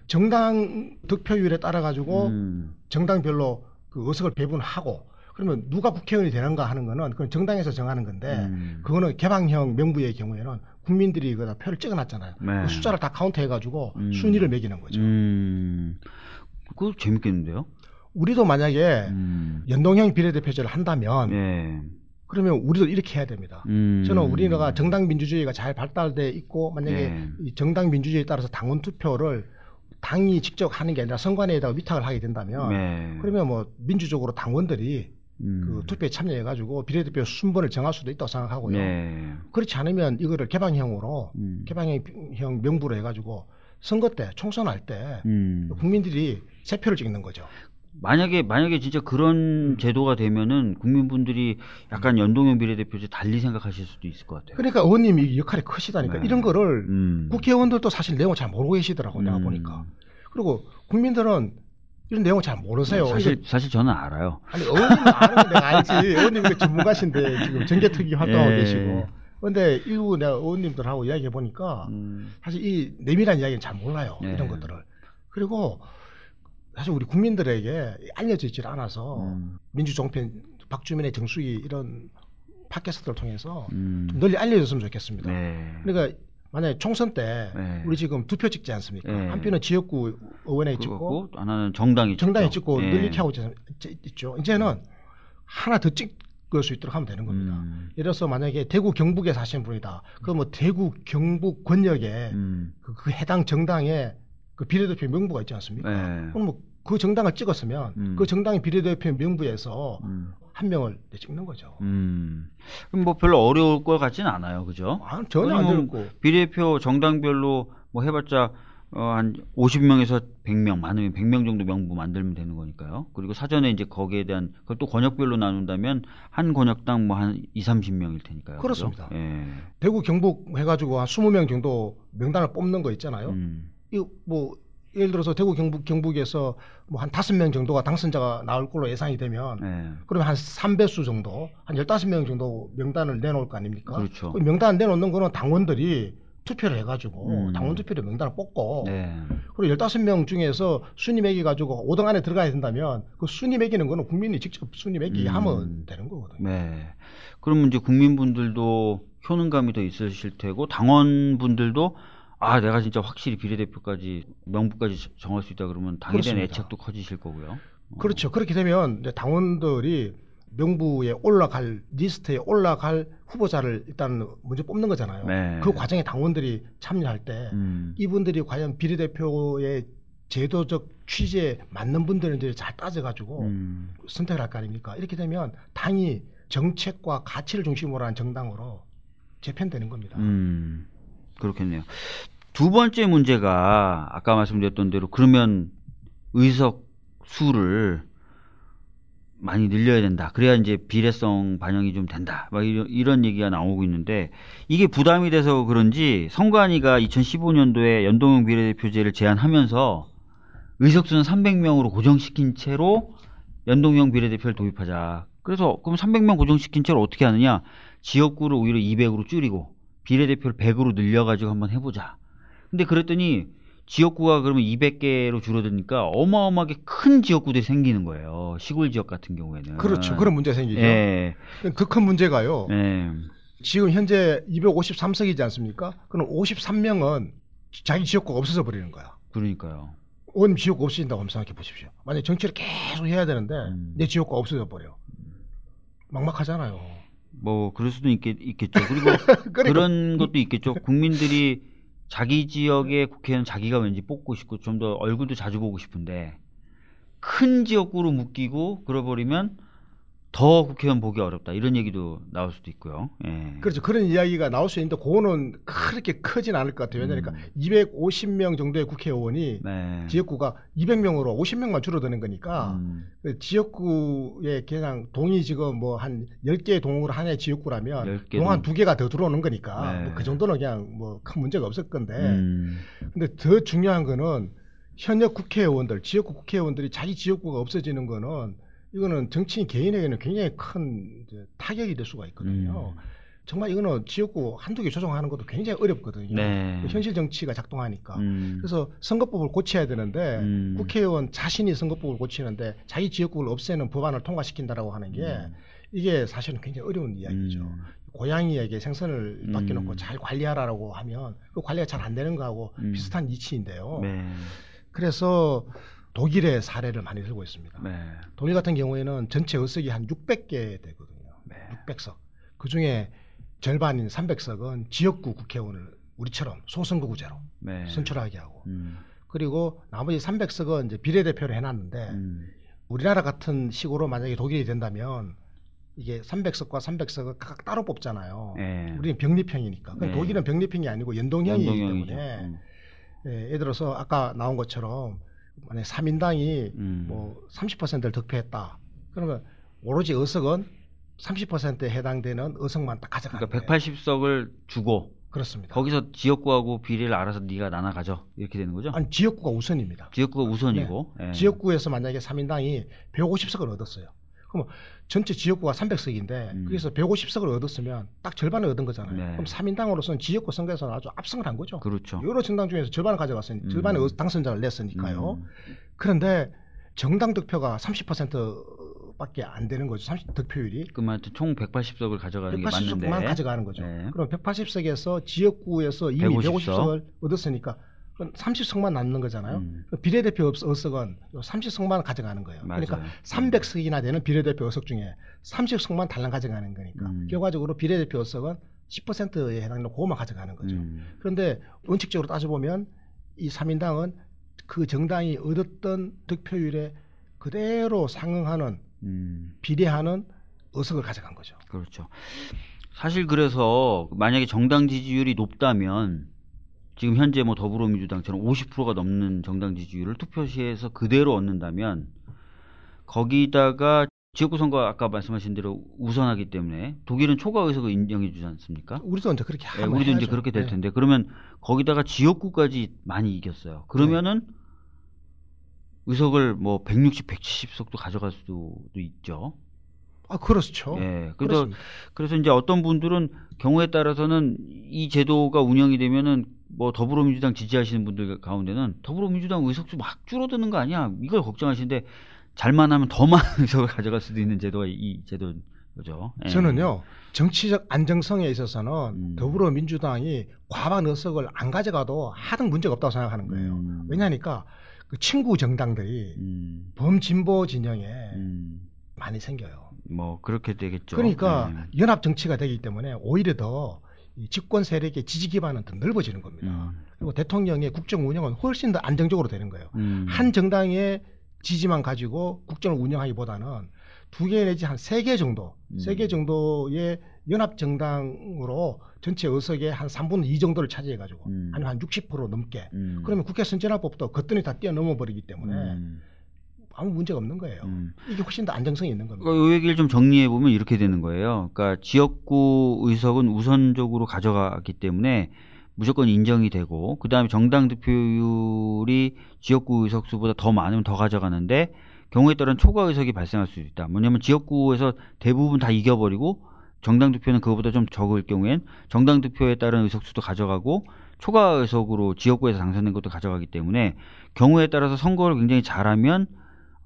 정당 득표율에 따라 가지고 음. 정당별로 그 의석을 배분하고 그러면 누가 국회의원이 되는가 하는 거는 그건 정당에서 정하는 건데 음. 그거는 개방형 명부의 경우에는 국민들이 그 표를 찍어놨잖아요. 네. 그 숫자를 다 카운트해가지고 음. 순위를 매기는 거죠. 음. 그거 재밌겠는데요? 우리도 만약에 음. 연동형 비례대표제를 한다면 예. 그러면 우리도 이렇게 해야 됩니다. 음. 저는 우리나라가 정당 민주주의가 잘 발달돼 있고 만약에 네. 이 정당 민주주의에 따라서 당원 투표를 당이 직접 하는 게 아니라 선관위에다가 위탁을 하게 된다면 네. 그러면 뭐 민주적으로 당원들이 음. 그 투표에 참여해 가지고 비례대표 순번을 정할 수도 있다고 생각하고요. 네. 그렇지 않으면 이거를 개방형으로 음. 개방형 명부로 해 가지고 선거 때 총선할 때 음. 국민들이 세 표를 찍는 거죠. 만약에 만약에 진짜 그런 제도가 되면은 국민분들이 약간 연동형 비례대표제 달리 생각하실 수도 있을 것 같아요. 그러니까 의원님이 역할이 크시다니까 네. 이런 거를 음. 국회의원들도 사실 내용을 잘 모르고 계시더라고 내가 음. 보니까. 그리고 국민들은 이런 내용을 잘 모르세요. 사실 이거- 사실 저는 알아요. 아니 의원님은 아는 건 내가 알지. 의원님이 그 전문가신데 지금 정개특위 활동하고 예. 계시고. 근데 일부 내가 의원님들하고 이야기해 보니까 음. 사실 이 내밀한 이야기는 잘 몰라요. 네. 이런 것들을. 그리고 사실 우리 국민들에게 알려져 있질 않아서 음. 민주종편 박주민의 정수기 이런 팟캐스트를 통해서 음. 좀 널리 알려줬으면 좋겠습니다. 네. 그러니까 만약에 총선 때 네. 우리 지금 두 표 찍지 않습니까? 네. 한 표는 지역구 의원에 찍고 하나는 정당이 정당에 찍죠. 찍고 예. 늘 이렇게 하고 있- 있죠. 이제는 하나 더 찍을 수 있도록 하면 되는 겁니다. 음. 예를 들어서 만약에 대구 경북에 사시는 분이다. 그럼 뭐 대구 경북 권역에 음. 그, 그 해당 정당의 그 비례대표 명부가 있지 않습니까? 네. 그럼 뭐 그 정당을 찍었으면 음. 그 정당의 비례대표 명부에서 음. 한 명을 찍는 거죠. 음. 그럼 뭐 별로 어려울 것 같지는 않아요. 그죠? 아, 전혀 안 되고 비례표 정당별로 뭐 해봤자 어, 한 50명에서 100명 많으면 100명 정도 명부 만들면 되는 거니까요. 그리고 사전에 이제 거기에 대한 그걸 또 권역별로 나눈다면 한 권역당 뭐 한 2, 30명일 테니까요. 그렇습니다. 예. 대구 경북 해 가지고 한 20명 정도 명단을 뽑는 거 있잖아요. 음. 이거 뭐 예를 들어서 대구 경북 경북에서 뭐 한 다섯 명 정도가 당선자가 나올 걸로 예상이 되면 예. 그러면 한 3배수 정도 한 15명 정도 명단을 내놓을 거 아닙니까? 그렇죠. 그 명단 내놓는 거는 당원들이 투표를 해가지고 음. 당원 투표로 명단을 뽑고 네. 그리고 15명 중에서 순위 매기 가지고 5등 안에 들어가야 된다면 그 순위 매기는 거는 국민이 직접 순위 매기 음. 하면 되는 거거든요. 네. 그러면 이제 국민분들도 효능감이 더 있으실 테고 당원분들도 아 내가 진짜 확실히 비례대표까지 명부까지 정할 수 있다 그러면 당에 대한. 애착도 커지실 거고요. 어. 그렇죠. 그렇게 되면 당원들이 명부에 올라갈 리스트에 올라갈 후보자를 일단 먼저 뽑는 거잖아요. 네. 그 과정에 당원들이 참여할 때 음. 이분들이 과연 비례대표의 제도적 취지에 맞는 이제 잘 따져가지고 음. 선택을 할 거 아닙니까? 이렇게 되면 당이 정책과 가치를 중심으로 한 정당으로 재편되는 겁니다. 음, 그렇겠네요. 두 번째 문제가 아까 말씀드렸던 대로 그러면 의석 수를 많이 늘려야 된다. 그래야 이제 비례성 반영이 좀 된다. 막 이런, 이런 얘기가 나오고 있는데 이게 부담이 돼서 그런지 선관위가 2015년도에 연동형 비례대표제를 제안하면서 의석수는 300명으로 고정시킨 채로 연동형 비례대표를 도입하자. 그래서 그럼 300명 고정시킨 채로 어떻게 하느냐? 지역구를 오히려 200으로 줄이고 비례대표를 100으로 늘려가지고 한번 해보자. 근데 그랬더니 지역구가 그러면 200개로 줄어드니까 어마어마하게 큰 지역구들이 생기는 거예요. 시골 지역 같은 경우에는. 그렇죠. 그런 문제가 생기죠. 예. 더큰 문제가요. 예. 지금 현재 253석이지 않습니까? 그럼 53명은 자기 지역구가 없어져 버리는 거야. 그러니까요. 원 지역구 없어진다고 한번 생각해 보십시오. 만약 정치를 계속 해야 되는데 음. 내 지역구가 없어져 버려. 막막하잖아요. 뭐 그럴 수도 있겠, 있겠죠. 그리고 그러니까 그런 것도 있겠죠. 국민들이 자기 지역의 국회의원 자기가 왠지 뽑고 싶고 좀 더 얼굴도 자주 보고 싶은데 큰 지역구로 묶이고 그러버리면 더 국회의원 보기 어렵다 이런 얘기도 나올 수도 있고요. 예. 그렇죠. 그런 이야기가 나올 수 있는데 그거는 그렇게 크진 않을 것 같아요. 왜냐니까 음. 250명 정도의 국회의원이 네. 지역구가 200명으로 50명만 줄어드는 거니까 음, 그 지역구에 그냥 동이 지금 뭐 한 10개의 동으로 하나의 지역구라면 10개 동한 동. 두 개가 더 들어오는 거니까 네. 뭐그 정도는 그냥 뭐 큰 문제가 없을 건데 음, 근데 더 중요한 거는 현역 국회의원들, 지역구 국회의원들이 자기 지역구가 없어지는 거는 이거는 정치인 개인에게는 굉장히 큰 타격이 될 수가 있거든요. 음. 정말 이거는 지역구 한두 개 조정하는 것도 굉장히 어렵거든요. 네. 그 현실 정치가 작동하니까. 음, 그래서 선거법을 고쳐야 되는데 음. 국회의원 자신이 선거법을 고치는데 자기 지역구를 없애는 법안을 통과시킨다라고 하는 게 음. 이게 사실은 굉장히 어려운 이야기죠. 음. 고양이에게 생선을 음. 맡겨놓고 잘 관리하라고 하면 그 관리가 잘 안 되는 거하고 음. 비슷한 이치인데요. 네. 그래서 독일의 사례를 많이 들고 있습니다. 네. 독일 같은 경우에는 전체 의석이 한 600개 되거든요. 네. 600석. 그 중에 절반인 300석은 지역구 국회의원을 우리처럼 소선거구제로 네. 선출하게 하고 음, 그리고 나머지 300석은 이제 비례대표를 해놨는데 음, 우리나라 같은 식으로 만약에 독일이 된다면 이게 300석과 300석을 각각 따로 뽑잖아요. 네. 우리는 병립형이니까. 근데 네. 독일은 병립형이 아니고 연동형이기 연동형이죠. 때문에 음, 예, 예를 들어서 아까 나온 것처럼 만약 3인당이 음. 뭐 30%를 득표했다. 그러면 오로지 의석은 30%에 해당되는 의석만 딱 가져가는 그러니까 거예요. 180석을 주고 그렇습니다. 거기서 지역구하고 비례를 알아서 네가 나눠 가져 이렇게 되는 거죠? 아니 지역구가 우선입니다. 지역구가 우선이고 예. 지역구에서 만약에 3인당이 150석을 얻었어요. 그러면 전체 지역구가 300석인데 음. 그래서 150석을 얻었으면 딱 절반을 얻은 거잖아요. 네. 그럼 3인당으로서는 지역구 선거에서는 아주 압승을 한 거죠. 그렇죠. 여러 정당 중에서 절반을 가져갔으니 음. 절반의 의- 당선자를 냈으니까요. 음, 그런데 정당 득표가 30%밖에 안 되는 거죠. 30 득표율이. 그러면 총 180석을 가져가는 게 맞는데 180석만 가져가는 거죠. 네. 그럼 180석에서 지역구에서 이미 150 석. 150석을 얻었으니까 30석만 남는 거잖아요. 음, 그 비례대표 의- 의석은 30석만 가져가는 거예요. 맞아요. 그러니까 300석이나 되는 비례대표 의석 중에 30석만 달랑 가져가는 거니까 음. 결과적으로 비례대표 의석은 10%에 해당되는 그것만 가져가는 거죠. 음, 그런데 원칙적으로 따져보면 이 3인당은 그 정당이 얻었던 득표율에 그대로 상응하는 음, 비례하는 의석을 가져간 거죠. 그렇죠. 사실 그래서 만약에 정당 지지율이 높다면 지금 현재 뭐 더불어민주당처럼 50%가 넘는 정당 지지율을 투표시에서 그대로 얻는다면 거기다가 지역구 선거 아까 말씀하신 대로 우선하기 때문에 독일은 초과 의석을 인정해 주지 않습니까? 우리도 이제 그렇게 네, 우리도 이제 해야죠. 그렇게 될 네. 텐데 그러면 거기다가 지역구까지 많이 이겼어요. 그러면은 의석을 뭐 160, 170석도 가져갈 수도 있죠. 아 그렇죠. 예. 그래서 그렇습니다. 그래서 이제 어떤 분들은 경우에 따라서는 이 제도가 운영이 되면은 뭐 더불어민주당 지지하시는 분들 가운데는 더불어민주당 의석수 막 줄어드는 거 아니야? 이걸 걱정하시는데 잘만 하면 더 많은 의석을 가져갈 수도 있는 제도가 이 제도죠. 예. 저는요 정치적 안정성에 있어서는 음. 더불어민주당이 과반 의석을 안 가져가도 하등 문제가 없다고 생각하는 거예요. 음. 왜냐하니까 그 친구 정당들이 음, 범진보 진영에 음, 많이 생겨요. 뭐 그렇게 되겠죠. 그러니까 예. 연합 정치가 되기 때문에 오히려 더이 집권 세력의 지지 기반은 더 넓어지는 겁니다. 음, 그리고 대통령의 국정 운영은 훨씬 더 안정적으로 되는 거예요. 음, 한 정당의 지지만 가지고 국정을 운영하기보다는 두 개 내지 한 세 개 정도, 음. 세개 정도의 연합 정당으로 전체 의석의 한 3분의 2 정도를 차지해 가지고 음. 아니면 한60% 넘게 음, 그러면 국회 선진화법도 거뜬히 다 뛰어넘어 버리기 때문에 음, 아무 문제가 없는 거예요. 음. 이게 훨씬 더 안정성이 있는 겁니다. 그러니까 이 얘기를 좀 정리해 보면 이렇게 되는 거예요. 그러니까 지역구 의석은 우선적으로 가져가기 때문에 무조건 인정이 되고 그다음에 정당 득표율이 지역구 의석수보다 더 많으면 더 가져가는데 경우에 따른 초과 의석이 발생할 수 있다. 뭐냐면 지역구에서 대부분 다 이겨버리고 정당 득표는 그거보다 좀 적을 경우엔 정당 득표에 따른 의석수도 가져가고 초과 의석으로 지역구에서 당선된 것도 가져가기 때문에 경우에 따라서 선거를 굉장히 잘하면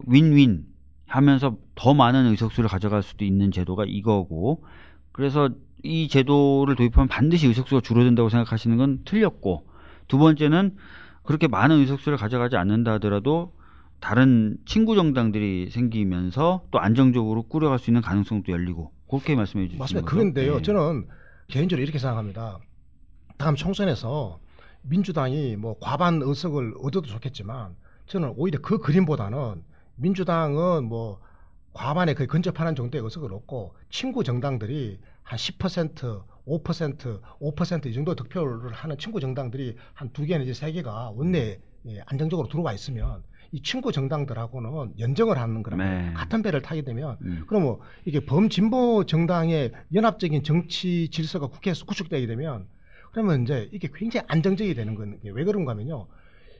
윈윈 하면서 더 많은 의석수를 가져갈 수도 있는 제도가 이거고 그래서 이 제도를 도입하면 반드시 의석수가 줄어든다고 생각하시는 건 틀렸고 두 번째는 그렇게 많은 의석수를 가져가지 않는다 하더라도 다른 친구 정당들이 생기면서 또 안정적으로 꾸려갈 수 있는 가능성도 열리고 그렇게 말씀해 주시는 맞습니다. 거죠? 그런데요, 네. 저는 개인적으로 이렇게 생각합니다. 다음 총선에서 민주당이 뭐 과반 의석을 얻어도 좋겠지만 저는 오히려 그 그림보다는 민주당은 뭐 과반에 거의 근접하는 정도의 의석을 얻고 친구 정당들이 한 10%, 5%, 5%이 정도 득표를 하는 친구 정당들이 한 두 개 내지 세 개가 원내에 예, 안정적으로 들어와 있으면 이 친구 정당들하고는 연정을 하는 거라 네. 같은 배를 타게 되면 음. 그러면 이게 범진보 정당의 연합적인 정치 질서가 국회에서 구축되게 되면 그러면 이제 이게 굉장히 안정적이 되는 건왜 그런가 하면요.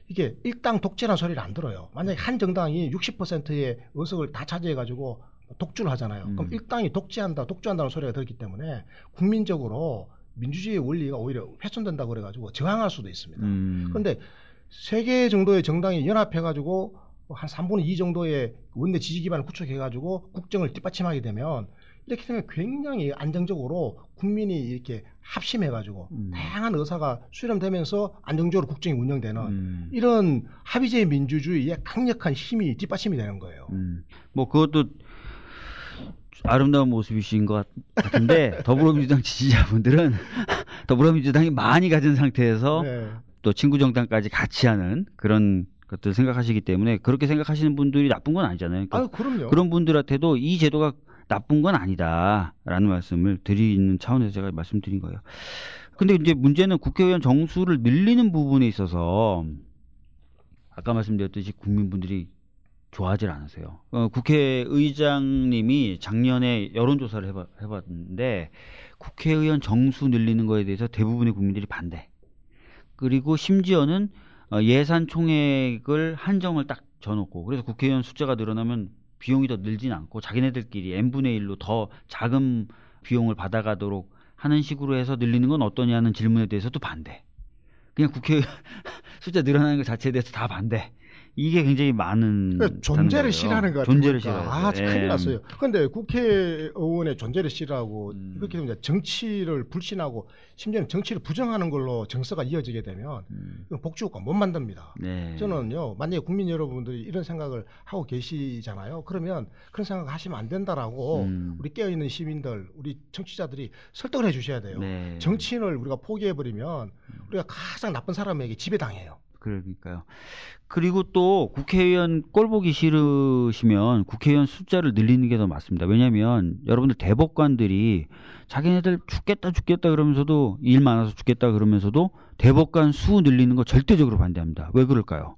이게 일당 독재라는 소리를 안 들어요. 만약에 한 정당이 60%의 의석을 다 차지해 가지고 독주를 하잖아요. 음. 그럼 일당이 독재한다, 독주한다는 소리가 들었기 때문에 국민적으로 민주주의의 원리가 오히려 훼손된다고 그래가지고 저항할 수도 있습니다. 음. 그런데 세 개 정도의 정당이 연합해가지고 한 3분의 2 정도의 원내 지지 기반을 구축해가지고 국정을 뒷받침하게 되면 이렇게 되면 굉장히 안정적으로 국민이 이렇게 합심해가지고 음. 다양한 의사가 수렴되면서 안정적으로 국정이 운영되는 음. 이런 합의제 민주주의의 강력한 힘이 뒷받침이 되는 거예요. 음. 뭐 그것도 아름다운 모습이신 것 같은데 더불어민주당 지지자분들은 더불어민주당이 많이 가진 상태에서 네. 또 친구 정당까지 같이 하는 그런 것들 생각하시기 때문에 그렇게 생각하시는 분들이 나쁜 건 아니잖아요. 그러니까 아유 그럼요. 그런 분들한테도 이 제도가 나쁜 건 아니다라는 말씀을 드리는 차원에서 제가 말씀드린 거예요. 근데 이제 문제는 국회의원 정수를 늘리는 부분에 있어서 아까 말씀드렸듯이 국민분들이 좋아하질 않으세요. 어, 국회의장님이 작년에 여론조사를 해봐, 해봤는데 국회의원 정수 늘리는 거에 대해서 대부분의 국민들이 반대. 그리고 심지어는 어, 예산 총액을 한정을 딱 져놓고 그래서 국회의원 숫자가 늘어나면 비용이 더 늘진 않고 자기네들끼리 n분의 1로 더 작은 비용을 받아가도록 하는 식으로 해서 늘리는 건 어떠냐는 질문에 대해서도 반대. 그냥 국회 숫자 늘어나는 것 자체에 대해서 다 반대. 이게 굉장히 많은 그러니까 존재를. 싫어하는 것 같아요. 존재를 그러니까. 싫어해요. 아, 예. 큰일 났어요. 근데 국회의원의 존재를 싫어하고 음. 이렇게 되면 정치를 불신하고 심지어는 정치를 부정하는 걸로 정서가 이어지게 되면 음, 복지국가 못 만듭니다. 네. 저는요, 만약에 국민 여러분들이 이런 생각을 하고 계시잖아요. 그러면 그런 생각 하시면 안 된다라고 음. 우리 깨어있는 시민들, 우리 청취자들이 설득을 해 주셔야 돼요. 네. 정치인을 우리가 포기해 버리면 우리가 가장 나쁜 사람에게 지배당해요. 그러니까요. 그리고 또 국회의원 꼴 보기 싫으시면 국회의원 숫자를 늘리는 게 더 맞습니다. 왜냐하면 여러분들 대법관들이 자기네들 죽겠다 죽겠다 그러면서도 일 많아서 죽겠다 그러면서도 대법관 수 늘리는 거 절대적으로 반대합니다. 왜 그럴까요?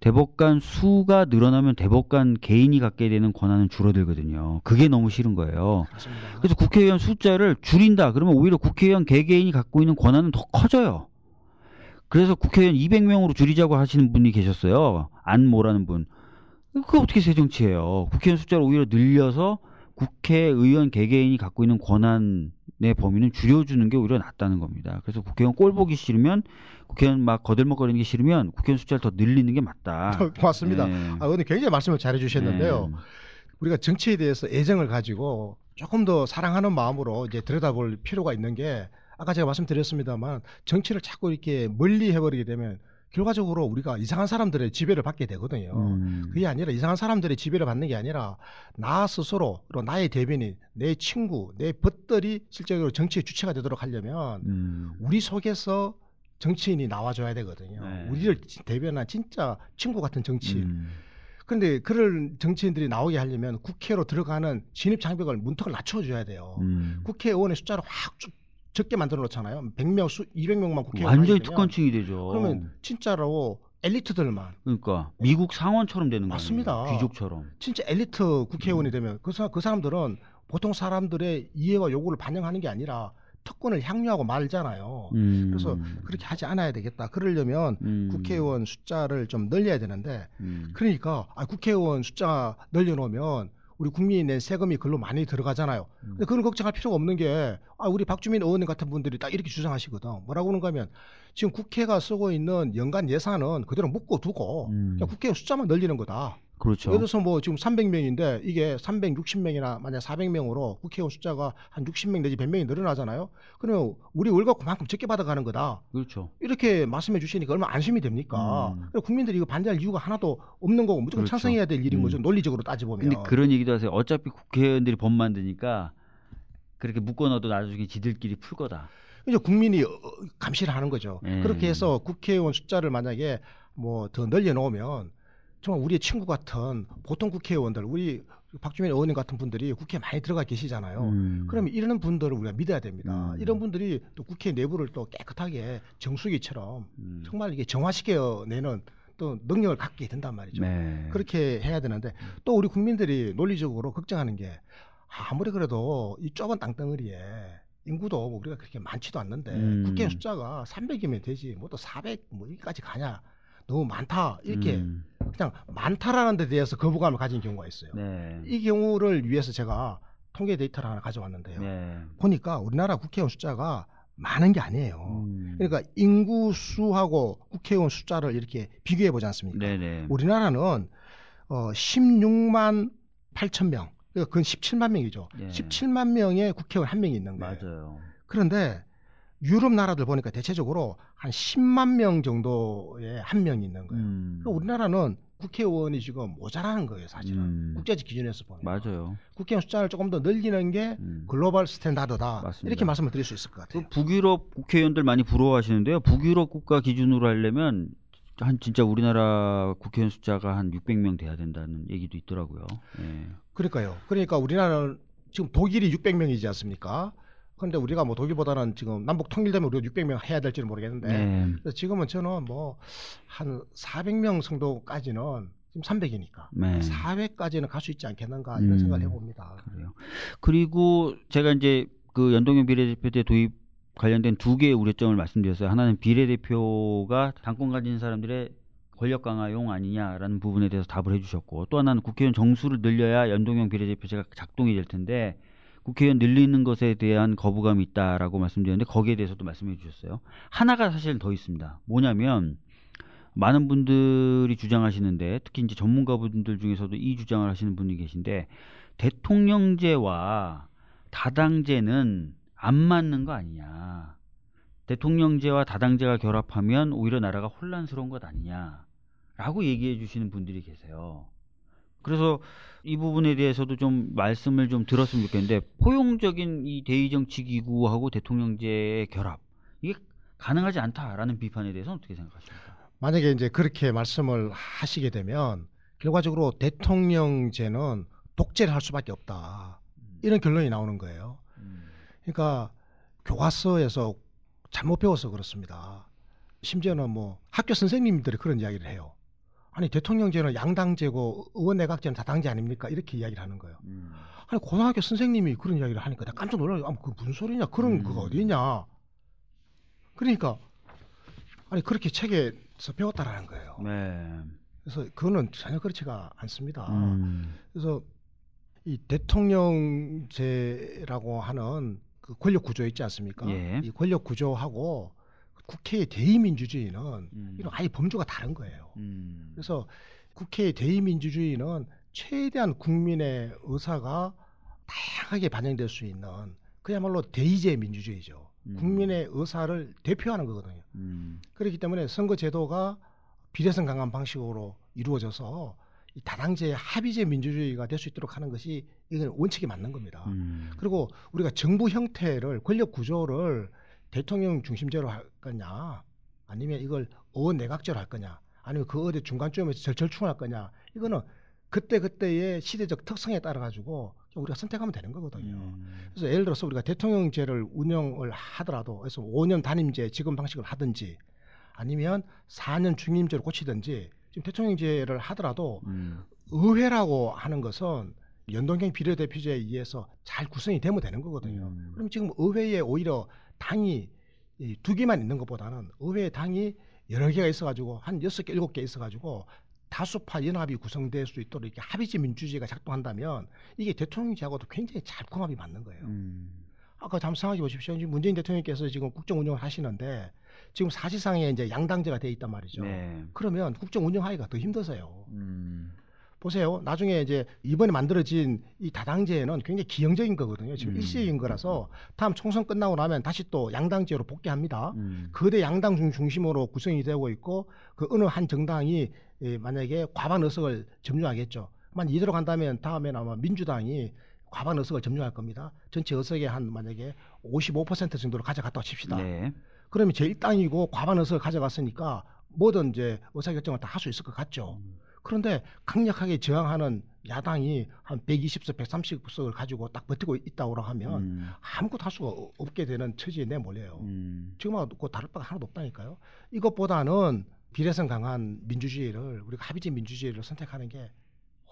대법관 수가 늘어나면 대법관 개인이 갖게 되는 권한은 줄어들거든요. 그게 너무 싫은 거예요. 그렇습니다. 그래서 국회의원 숫자를 줄인다. 그러면 오히려 국회의원 개개인이 갖고 있는 권한은 더 커져요. 그래서 국회의원 200명으로 줄이자고 하시는 분이 계셨어요. 안모라는 분. 그거 어떻게 새 정치예요? 국회의원 숫자를 오히려 늘려서 국회의원 개개인이 갖고 있는 권한의 범위는 줄여주는 게 오히려 낫다는 겁니다. 그래서 국회의원 꼴 보기 싫으면 국회의원 막 거들먹거리는 게 싫으면 국회의원 숫자를 더 늘리는 게 맞다. 고맙습니다. 네. 아, 오늘 굉장히 말씀을 잘해 주셨는데요. 네. 우리가 정치에 대해서 애정을 가지고 조금 더 사랑하는 마음으로 이제 들여다볼 필요가 있는 게 아까 제가 말씀드렸습니다만 정치를 자꾸 이렇게 멀리 해버리게 되면 결과적으로 우리가 이상한 사람들의 지배를 받게 되거든요. 음. 그게 아니라 이상한 사람들의 지배를 받는 게 아니라 나 스스로 나의 대변인, 내 친구, 내 벗들이 실제로 정치의 주체가 되도록 하려면 음. 우리 속에서 정치인이 나와줘야 되거든요. 네. 우리를 대변한 진짜 친구 같은 정치. 음. 근데 그런 정치인들이 나오게 하려면 국회로 들어가는 진입 장벽을 문턱을 낮춰줘야 돼요. 음. 국회의원의 숫자를 확 쭉 적게 만들어 놓잖아요. 100명, 수, 200명만 국회의원 완전히 특권층이 되죠. 그러면 진짜로 엘리트들만 그러니까 미국 상원처럼 되는 거예요. 맞습니다. 귀족처럼. 진짜 엘리트 국회의원이 되면 그, 사, 그 사람들은 보통 사람들의 이해와 요구를 반영하는 게 아니라 특권을 향유하고 말잖아요. 음. 그래서 그렇게 하지 않아야 되겠다. 그러려면 음. 국회의원 숫자를 좀 늘려야 되는데 음. 그러니까 아, 국회의원 숫자 늘려놓으면 우리 국민이 낸 세금이 글로 많이 들어가잖아요. 음. 근데 그걸 걱정할 필요가 없는 게 아, 우리 박주민 의원님 같은 분들이 딱 이렇게 주장하시거든. 뭐라고 그런가 하면 지금 국회가 쓰고 있는 연간 예산은 그대로 묶어 두고 음. 그냥 국회의원 숫자만 늘리는 거다. 그렇죠. 예를 들어서 뭐 지금 300명인데 이게 360명이나 만약 400명으로 국회의원 숫자가 한 60명 내지 100명이 늘어나잖아요. 그러면 우리 월급 그만큼 적게 받아가는 거다. 그렇죠. 이렇게 말씀해 주시니까 얼마나 안심이 됩니까? 음. 국민들이 이거 반대할 이유가 하나도 없는 거고 무조건 그렇죠. 찬성해야 될 일인 음. 거죠. 논리적으로 따져보면. 근데 그런 얘기도 하세요. 어차피 국회의원들이 법 만드니까 그렇게 묶어놔도 나중에 지들끼리 풀 거다. 이제 국민이 어, 감시를 하는 거죠. 예. 그렇게 해서 국회의원 숫자를 만약에 뭐 더 늘려 놓으면 정말 우리의 친구 같은 보통 국회의원들, 우리 박주민 의원님 같은 분들이 국회에 많이 들어가 계시잖아요. 음. 그러면 이런 분들을 우리가 믿어야 됩니다. 음. 이런 분들이 또 국회 내부를 또 깨끗하게 정수기처럼 음. 정말 이게 정화시켜내는 또 능력을 갖게 된단 말이죠. 네. 그렇게 해야 되는데 또 우리 국민들이 논리적으로 걱정하는 게 아무리 그래도 이 좁은 땅덩어리에 인구도 뭐 우리가 그렇게 많지도 않는데 음. 국회 숫자가 300이면 되지 뭐 또 400 뭐 여기까지 가냐 너무 많다 이렇게 음. 그냥 많다라는 데 대해서 거부감을 가진 경우가 있어요. 네. 이 경우를 위해서 제가 통계 데이터를 하나 가져왔는데요. 네. 보니까 우리나라 국회의원 숫자가 많은 게 아니에요. 음. 그러니까 인구 수하고 국회의원 숫자를 이렇게 비교해 보지 않습니까? 네네. 우리나라는 어 16만 8천 명. 그러니까 그건 17만 명이죠. 예. 17만 명의 국회의원 한 명이 있는 거예요. 맞아요. 그런데 유럽 나라들 보니까 대체적으로 한 10만 명 정도의 한 명이 있는 거예요. 음. 그러니까 우리나라는 국회의원이 지금 모자라는 거예요, 사실은. 음. 국제적 기준에서 보면. 맞아요. 국회의원 숫자를 조금 더 늘리는 게 음. 글로벌 스탠다드다. 맞습니다. 이렇게 말씀을 드릴 수 있을 것 같아요. 그 북유럽 국회의원들 많이 부러워하시는데요. 북유럽 국가 기준으로 하려면 한 진짜 우리나라 국회의원 숫자가 한 600명 돼야 된다는 얘기도 있더라고요. 예. 그러니까요. 그러니까 우리나라는 지금 독일이 600명이지 않습니까? 그런데 우리가 뭐 독일보다는 지금 남북 통일되면 우리가 600명 해야 될지는 모르겠는데 네. 그래서 지금은 저는 뭐 한 400명 정도까지는 지금 300이니까 네. 400까지는 갈 수 있지 않겠는가 이런 음. 생각을 해봅니다. 그래요. 그리고 제가 이제 그 연동형 비례대표 때 도입 관련된 두 개의 우려점을 말씀드렸어요. 하나는 비례대표가 당권 가진 사람들의 권력 강화용 아니냐라는 부분에 대해서 답을 해주셨고 또 하나는 국회의원 정수를 늘려야 연동형 비례대표제가 작동이 될 텐데 국회의원 늘리는 것에 대한 거부감이 있다라고 말씀드렸는데 거기에 대해서도 말씀해 주셨어요. 하나가 사실 더 있습니다. 뭐냐면 많은 분들이 주장하시는데 특히 이제 전문가분들 중에서도 이 주장을 하시는 분이 계신데 대통령제와 다당제는 안 맞는 거 아니냐. 대통령제와 다당제가 결합하면 오히려 나라가 혼란스러운 것 아니냐라고 얘기해 주시는 분들이 계세요. 그래서 이 부분에 대해서도 좀 말씀을 좀 들었으면 좋겠는데 포용적인 이 대의 정치 기구하고 대통령제의 결합 이게 가능하지 않다라는 비판에 대해서는 어떻게 생각하십니까? 만약에 이제 그렇게 말씀을 하시게 되면 결과적으로 대통령제는 독재를 할 수밖에 없다. 이런 결론이 나오는 거예요. 음, 그러니까 교과서에서 잘못 배워서 그렇습니다. 심지어는 뭐 학교 선생님들이 그런 이야기를 해요. 아니 대통령제는 양당제고 의원내각제는 다당제 아닙니까? 이렇게 이야기를 하는 거예요. 음, 아니 고등학교 선생님이 그런 이야기를 하니까 내가 깜짝 놀라요. 아, 그 무슨 소리냐? 그런 음. 그거 어디 있냐? 그러니까 아니 그렇게 책에서 배웠다라는 거예요. 네. 그래서 그거는 전혀 그렇지가 않습니다. 음, 그래서 이 대통령제라고 하는 그 권력 구조 있지 않습니까? 예. 이 권력 구조하고 국회의 대의민주주의는 음. 이런 아예 범주가 다른 거예요. 음, 그래서 국회의 대의민주주의는 최대한 국민의 의사가 다양하게 반영될 수 있는 그야말로 대의제 민주주의죠. 음. 국민의 의사를 대표하는 거거든요. 음, 그렇기 때문에 선거제도가 비례성 강한 방식으로 이루어져서 이 다당제 합의제 민주주의가 될 수 있도록 하는 것이 이건 원칙이 맞는 겁니다. 음, 그리고 우리가 정부 형태를 권력 구조를 대통령 중심제로 할 거냐 아니면 이걸 의원 내각제로 할 거냐 아니면 그 어디 중간쯤에서 절철충할 거냐 이거는 그때 그때의 시대적 특성에 따라 가지고 우리가 선택하면 되는 거거든요. 음, 그래서 예를 들어서 우리가 대통령제를 운영을 하더라도 그래서 5년 단임제 지금 방식을 하든지 아니면 4년 중임제로 고치든지 지금 대통령제를 하더라도 음, 의회라고 하는 것은 연동형 비례대표제에 의해서 잘 구성이 되면 되는 거거든요. 음. 그럼 지금 의회에 오히려 당이 이 두 개만 있는 것보다는 의회에 당이 여러 개가 있어가지고 한 여섯 개, 일곱 개 있어가지고 다수파 연합이 구성될 수 있도록 이렇게 합의제 민주주의가 작동한다면 이게 대통령제하고도 굉장히 잘 궁합이 맞는 거예요. 음, 아까 잠시 생각해 보십시오. 지금 문재인 대통령께서 지금 국정 운영을 하시는데 지금 사실상에 이제 양당제가 돼 있단 말이죠. 네. 그러면 국정 운영하기가 더 힘드세요. 음, 보세요. 나중에 이제 이번에 만들어진 이 다당제는 굉장히 기형적인 거거든요. 지금 음. 일시적인 거라서 다음 총선 끝나고 나면 다시 또 양당제로 복귀합니다. 음, 거대 양당 중 중심으로 구성이 되고 있고 그 어느 한 정당이 예, 만약에 과반 의석을 점유하겠죠. 만 이대로 간다면 다음에는 아마 민주당이 과반 의석을 점령할 겁니다. 전체 의석의 한 만약에 55% 정도를 가져갔다고 칩시다. 네. 그러면 제1당이고 과반 의석을 가져갔으니까 뭐든 이제 의사결정을 다 할 수 있을 것 같죠. 음. 그런데 강력하게 저항하는 야당이 한 120석, 130석을 가지고 딱 버티고 있다고 하면 음. 아무것도 할 수가 없- 없게 되는 처지에 내몰려요. 음. 지금하고 그 다를 바가 하나도 없다니까요. 이것보다는 비례성 강한 민주주의를 우리가 합의적 민주주의를 선택하는 게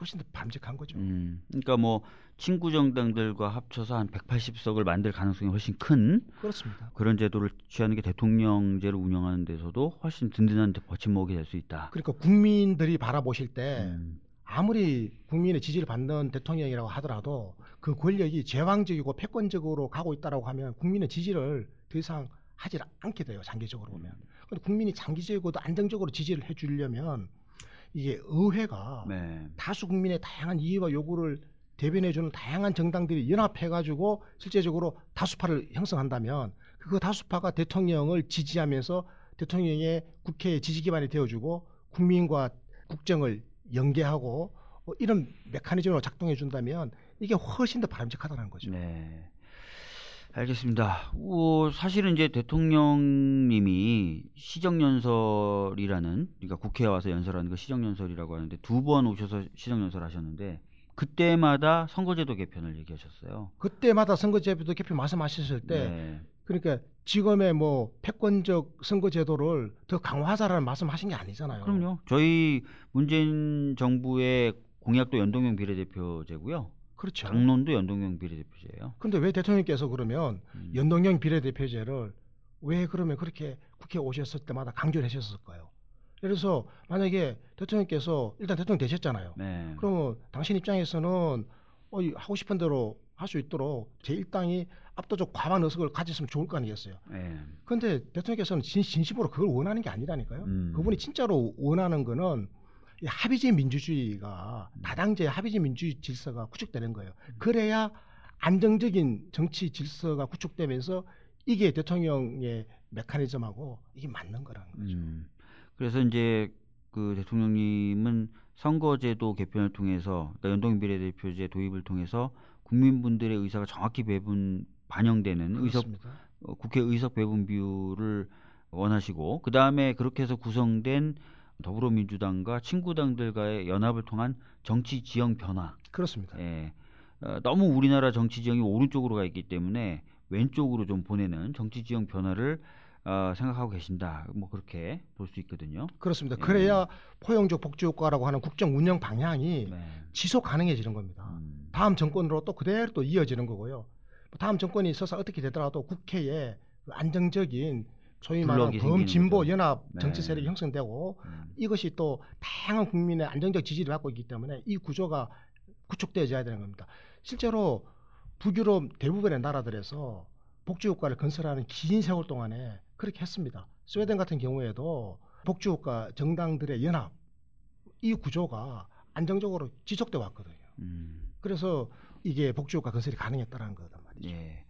훨씬 더 바람직한 거죠. 음. 그러니까 뭐 친구 정당들과 합쳐서 한 180석을 만들 가능성이 훨씬 큰 그렇습니다. 그런 제도를 취하는 게 대통령제를 운영하는 데서도 훨씬 든든한 버팀목이 될 수 있다. 그러니까 국민들이 바라보실 때 음. 아무리 국민의 지지를 받는 대통령이라고 하더라도 그 권력이 제왕적이고 패권적으로 가고 있다라고 하면 국민의 지지를 더 이상 하지 않게 돼요. 장기적으로 보면. 근데 국민이 장기적이고도 안정적으로 지지를 해주려면 이게 의회가 네. 다수 국민의 다양한 이의와 요구를 대변해주는 다양한 정당들이 연합해가지고 실제적으로 다수파를 형성한다면 그 다수파가 대통령을 지지하면서 대통령의 국회의 지지 기반이 되어주고 국민과 국정을 연계하고 어, 이런 메커니즘으로 작동해 준다면 이게 훨씬 더 바람직하다는 거죠. 네. 알겠습니다. 어, 사실은 이제 대통령님이 시정연설이라는, 그러니까 국회에 와서 연설하는 거 시정연설이라고 하는데 두 번 오셔서 시정연설 하셨는데 그때마다 선거제도 개편을 얘기하셨어요. 그때마다 선거제도 개편 말씀하셨을 때 네. 그러니까 지금의 뭐 패권적 선거제도를 더 강화하자라는 말씀하신 게 아니잖아요. 그럼요. 저희 문재인 정부의 공약도 연동형 비례대표제고요. 그렇죠. 당론도 연동형 비례대표제예요. 근데 왜 대통령께서 그러면 음. 연동형 비례대표제를 왜 그러면 그렇게 국회에 오셨을 때마다 강조를 하셨을까요? 그래서 만약에 대통령께서 일단 대통령 되셨잖아요. 네. 그러면 당신 입장에서는 어, 이 하고 싶은 대로 할 수 있도록 제1당이 압도적 과반 의석을 가졌으면 좋을 거 아니겠어요. 네. 근데 대통령께서는 진, 진심으로 그걸 원하는 게 아니라니까요. 음. 그분이 진짜로 원하는 거는 이 합의적 민주주의가 음. 다당제 합의적 민주주의 질서가 구축되는 거예요. 그래야 안정적인 정치 질서가 구축되면서 이게 대통령의 메커니즘하고 이게 맞는 거라는 거죠. 음. 그래서 이제 그 대통령님은 선거제도 개편을 통해서 그러니까 연동 비례대표제 도입을 통해서 국민분들의 의사가 정확히 배분 반영되는 의석. 어, 국회 의석 배분 비율을 원하시고 그 다음에 그렇게 해서 구성된 더불어민주당과 친구당들과의 연합을 통한 정치 지형 변화. 그렇습니다. 예. 어, 너무 우리나라 정치 지형이 오른쪽으로 가 있기 때문에 왼쪽으로 좀 보내는 정치 지형 변화를 어, 생각하고 계신다. 뭐 그렇게 볼 수 있거든요. 그렇습니다. 예. 그래야 포용적 복지 효과라고 하는 국정 운영 방향이 네. 지속 가능해지는 겁니다. 음. 다음 정권으로 또 그대로 또 이어지는 거고요. 다음 정권이 있어서 어떻게 되더라도 국회에 안정적인 소위 말하는 범진보. 연합 네. 정치 세력이 형성되고 음. 이것이 또 다양한 국민의 안정적 지지를 받고 있기 때문에 이 구조가 구축되어져야 되는 겁니다. 실제로 북유럽 대부분의 나라들에서 복지국가를 건설하는 긴 세월 동안에 그렇게 했습니다. 스웨덴 같은 경우에도 복지국가 정당들의 연합 이 구조가 안정적으로 지속돼 왔거든요. 음. 그래서 이게 복지국가 건설이 가능했다는 거단 말이죠. 예.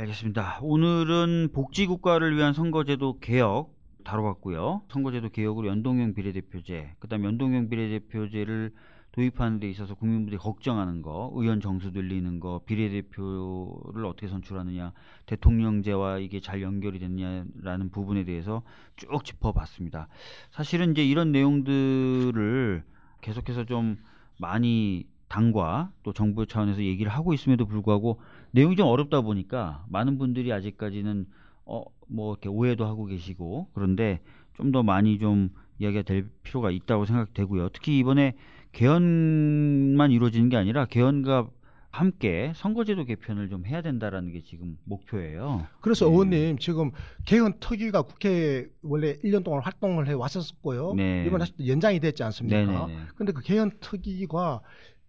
알겠습니다. 오늘은 복지국가를 위한 선거제도 개혁 다뤄봤고요. 선거제도 개혁으로 연동형 비례대표제, 그다음 연동형 비례대표제를 도입하는 데 있어서 국민들이 걱정하는 거, 의원 정수 늘리는 거, 비례대표를 어떻게 선출하느냐, 대통령제와 이게 잘 연결이 됐냐라는 부분에 대해서 쭉 짚어봤습니다. 사실은 이제 이런 내용들을 계속해서 좀 많이 당과 또 정부 차원에서 얘기를 하고 있음에도 불구하고 내용이 좀 어렵다 보니까 많은 분들이 아직까지는 어 뭐 이렇게 오해도 하고 계시고 그런데 좀 더 많이 좀 이야기가 될 필요가 있다고 생각되고요. 특히 이번에 개헌만 이루어지는 게 아니라 개헌과 함께 선거제도 개편을 좀 해야 된다라는 게 지금 목표예요. 그래서 네. 의원님 지금 개헌 특위가 국회에 원래 1년 동안 활동을 해 왔었고요. 네. 이번 다시 또 연장이 됐지 않습니까? 네네네. 근데 그 개헌 특위가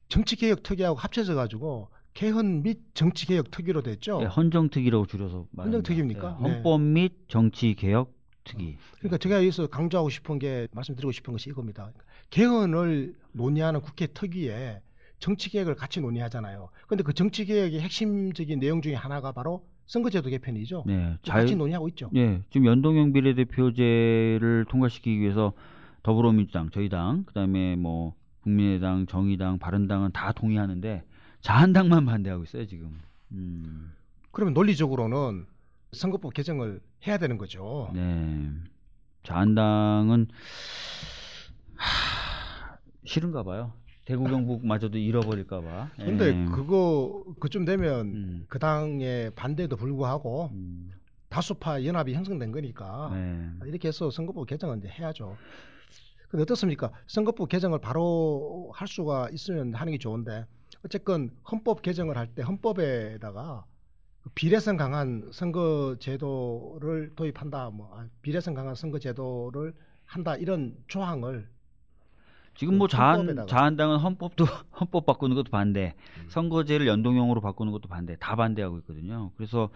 정치개혁 특위하고 합쳐져 가지고 개헌 및 정치개혁 특위로 됐죠. 네, 헌정특위라고 줄여서 말합니다. 헌정특위입니까? 네, 네. 헌법 및 정치개혁 특위. 그러니까 제가 여기서 강조하고 싶은 게 말씀드리고 싶은 것이 이겁니다. 개헌을 논의하는 국회 특위에 정치개혁을 같이 논의하잖아요. 근데 그 정치개혁의 핵심적인 내용 중에 하나가 바로 선거제도 개편이죠. 네, 같이 논의하고 있죠. 예, 지금 연동형 비례대표제를 통과시키기 위해서 더불어민주당, 저희 당, 그다음에 뭐 국민의당, 정의당, 바른당은 다 동의하는데 자한당만 반대하고 있어요 지금. 음. 그러면 논리적으로는 선거법 개정을 해야 되는 거죠. 네. 자한당은 하... 싫은가 봐요. 대구 경북마저도 잃어버릴까 봐. 근데 예. 그거 그쯤 되면 음. 그 당의 반대에도 불구하고 음. 다수파 연합이 형성된 거니까 네. 이렇게 해서 선거법 개정은 이제 해야죠. 근데 어떻습니까? 선거법 개정을 바로 할 수가 있으면 하는 게 좋은데 어쨌건 헌법 개정을 할 때 헌법에다가 그 비례성 강한 선거 제도를 도입한다, 뭐 아, 비례성 강한 선거 제도를 한다 이런 조항을 지금 뭐그 자한, 헌법에다가. 자한 당은 헌법도 헌법 바꾸는 것도 반대, 음. 선거제를 연동형으로 바꾸는 것도 반대, 다 반대하고 있거든요. 그래서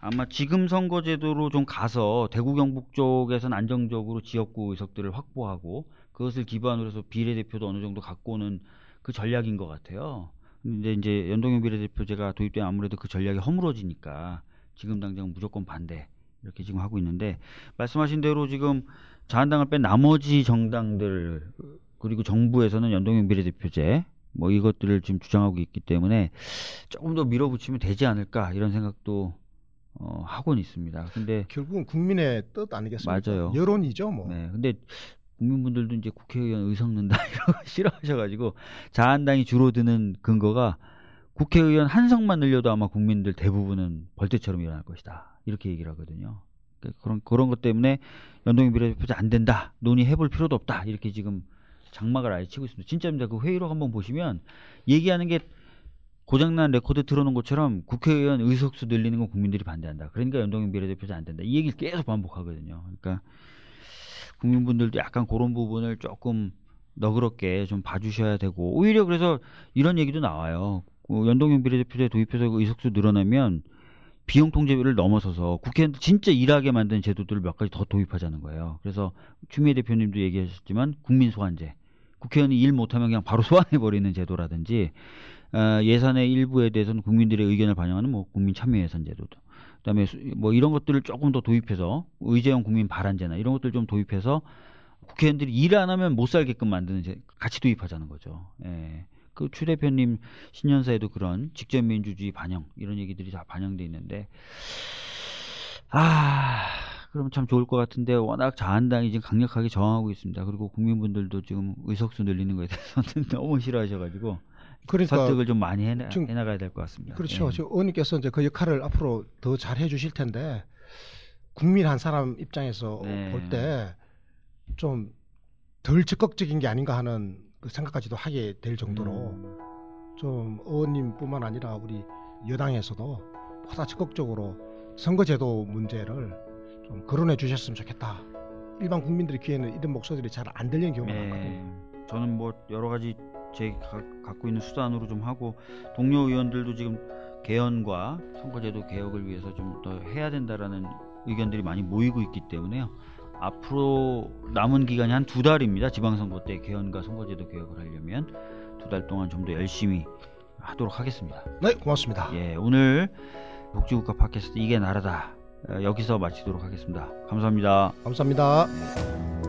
아마 지금 선거제도로 좀 가서 대구 경북 쪽에서는 안정적으로 지역구 의석들을 확보하고 그것을 기반으로 해서 비례대표도 어느 정도 갖고 오는 그 전략인 것 같아요. 근데 이제 연동형 비례대표제가 도입되면 아무래도 그 전략이 허물어지니까 지금 당장 무조건 반대 이렇게 지금 하고 있는데 말씀하신 대로 지금 자한당을 뺀 나머지 정당들 그리고 정부에서는 연동형 비례대표제 뭐 이것들을 지금 주장하고 있기 때문에 조금 더 밀어붙이면 되지 않을까 이런 생각도 어, 하고는 있습니다. 근데 결국은 국민의 뜻 아니겠습니까? 맞아요. 여론이죠, 뭐. 네, 근데 국민분들도 이제 국회의원 의석 는다 이런 거 싫어하셔가지고 자한당이 주로 드는 근거가 국회의원 한 석만 늘려도 아마 국민들 대부분은 벌떼처럼 일어날 것이다 이렇게 얘기를 하거든요. 그러니까 그런 그런 것 때문에 연동형 비례대표제 안 된다 논의해볼 필요도 없다 이렇게 지금 장막을 아예 치고 있습니다. 진짜입니다. 그 회의록 한번 보시면 얘기하는 게 고장난 레코드 틀어놓은 것처럼 국회의원 의석수 늘리는 건 국민들이 반대한다. 그러니까 연동형 비례대표제 안 된다. 이 얘기를 계속 반복하거든요. 그러니까 국민분들도 약간 그런 부분을 조금 너그럽게 좀 봐주셔야 되고 오히려 그래서 이런 얘기도 나와요. 그 연동형 비례대표제 도입해서 그 의석수 늘어나면 비용 통제비를 넘어서서 국회의원들 진짜 일하게 만든 제도들을 몇 가지 더 도입하자는 거예요. 그래서 추미애 대표님도 얘기하셨지만 국민 소환제, 국회의원이 일 못하면 그냥 바로 소환해 버리는 제도라든지 어, 예산의 일부에 대해서는 국민들의 의견을 반영하는 뭐 국민 참여 예산 제도도 그다음에 수- 뭐 이런 것들을 조금 더 도입해서 의제형 국민 발안제나 이런 것들 좀 도입해서 국회의원들이 일 안 하면 못 살게끔 만드는 제 같이 도입하자는 거죠. 예. 그추 대표님 신년사에도 그런 직접 민주주의 반영 이런 얘기들이 다 반영돼 있는데 아 그럼 참 좋을 것 같은데 워낙 자한당이 지금 강력하게 저항하고 있습니다. 그리고 국민분들도 지금 의석수 늘리는 거에 대해서는 너무 싫어하셔가지고 그러니까 설득을 좀 많이 해나, 지금- 해나가야 될 것 같습니다. 그렇죠. 예. 지금 의원님께서 이제 그 역할을 앞으로 더 잘 해주실 텐데 국민 한 사람 입장에서 네. 볼때 좀 덜 적극적인 게 아닌가 하는 그 생각까지도 하게 될 정도로 음. 좀 의원님뿐만 아니라 우리 여당에서도 보다 적극적으로 선거제도 문제를 좀 거론해 주셨으면 좋겠다. 일반 국민들의 귀에는 이런 목소리들이 잘 안 들리는 경우가 많거든요. 네. 저는 뭐 여러 가지 제 가- 갖고 있는 수단으로 좀 하고 동료 의원들도 지금 개헌과 선거제도 개혁을 위해서 좀 더 해야 된다라는 의견들이 많이 모이고 있기 때문에요. 앞으로 남은 기간이 한 두 달입니다. 지방선거 때 개헌과 선거제도 개혁을 하려면 두 달 동안 좀 더 열심히 하도록 하겠습니다. 네, 고맙습니다. 예, 오늘 복지국가 팟캐스트 이게 나라다 어, 여기서 마치도록 하겠습니다. 감사합니다. 감사합니다. 네.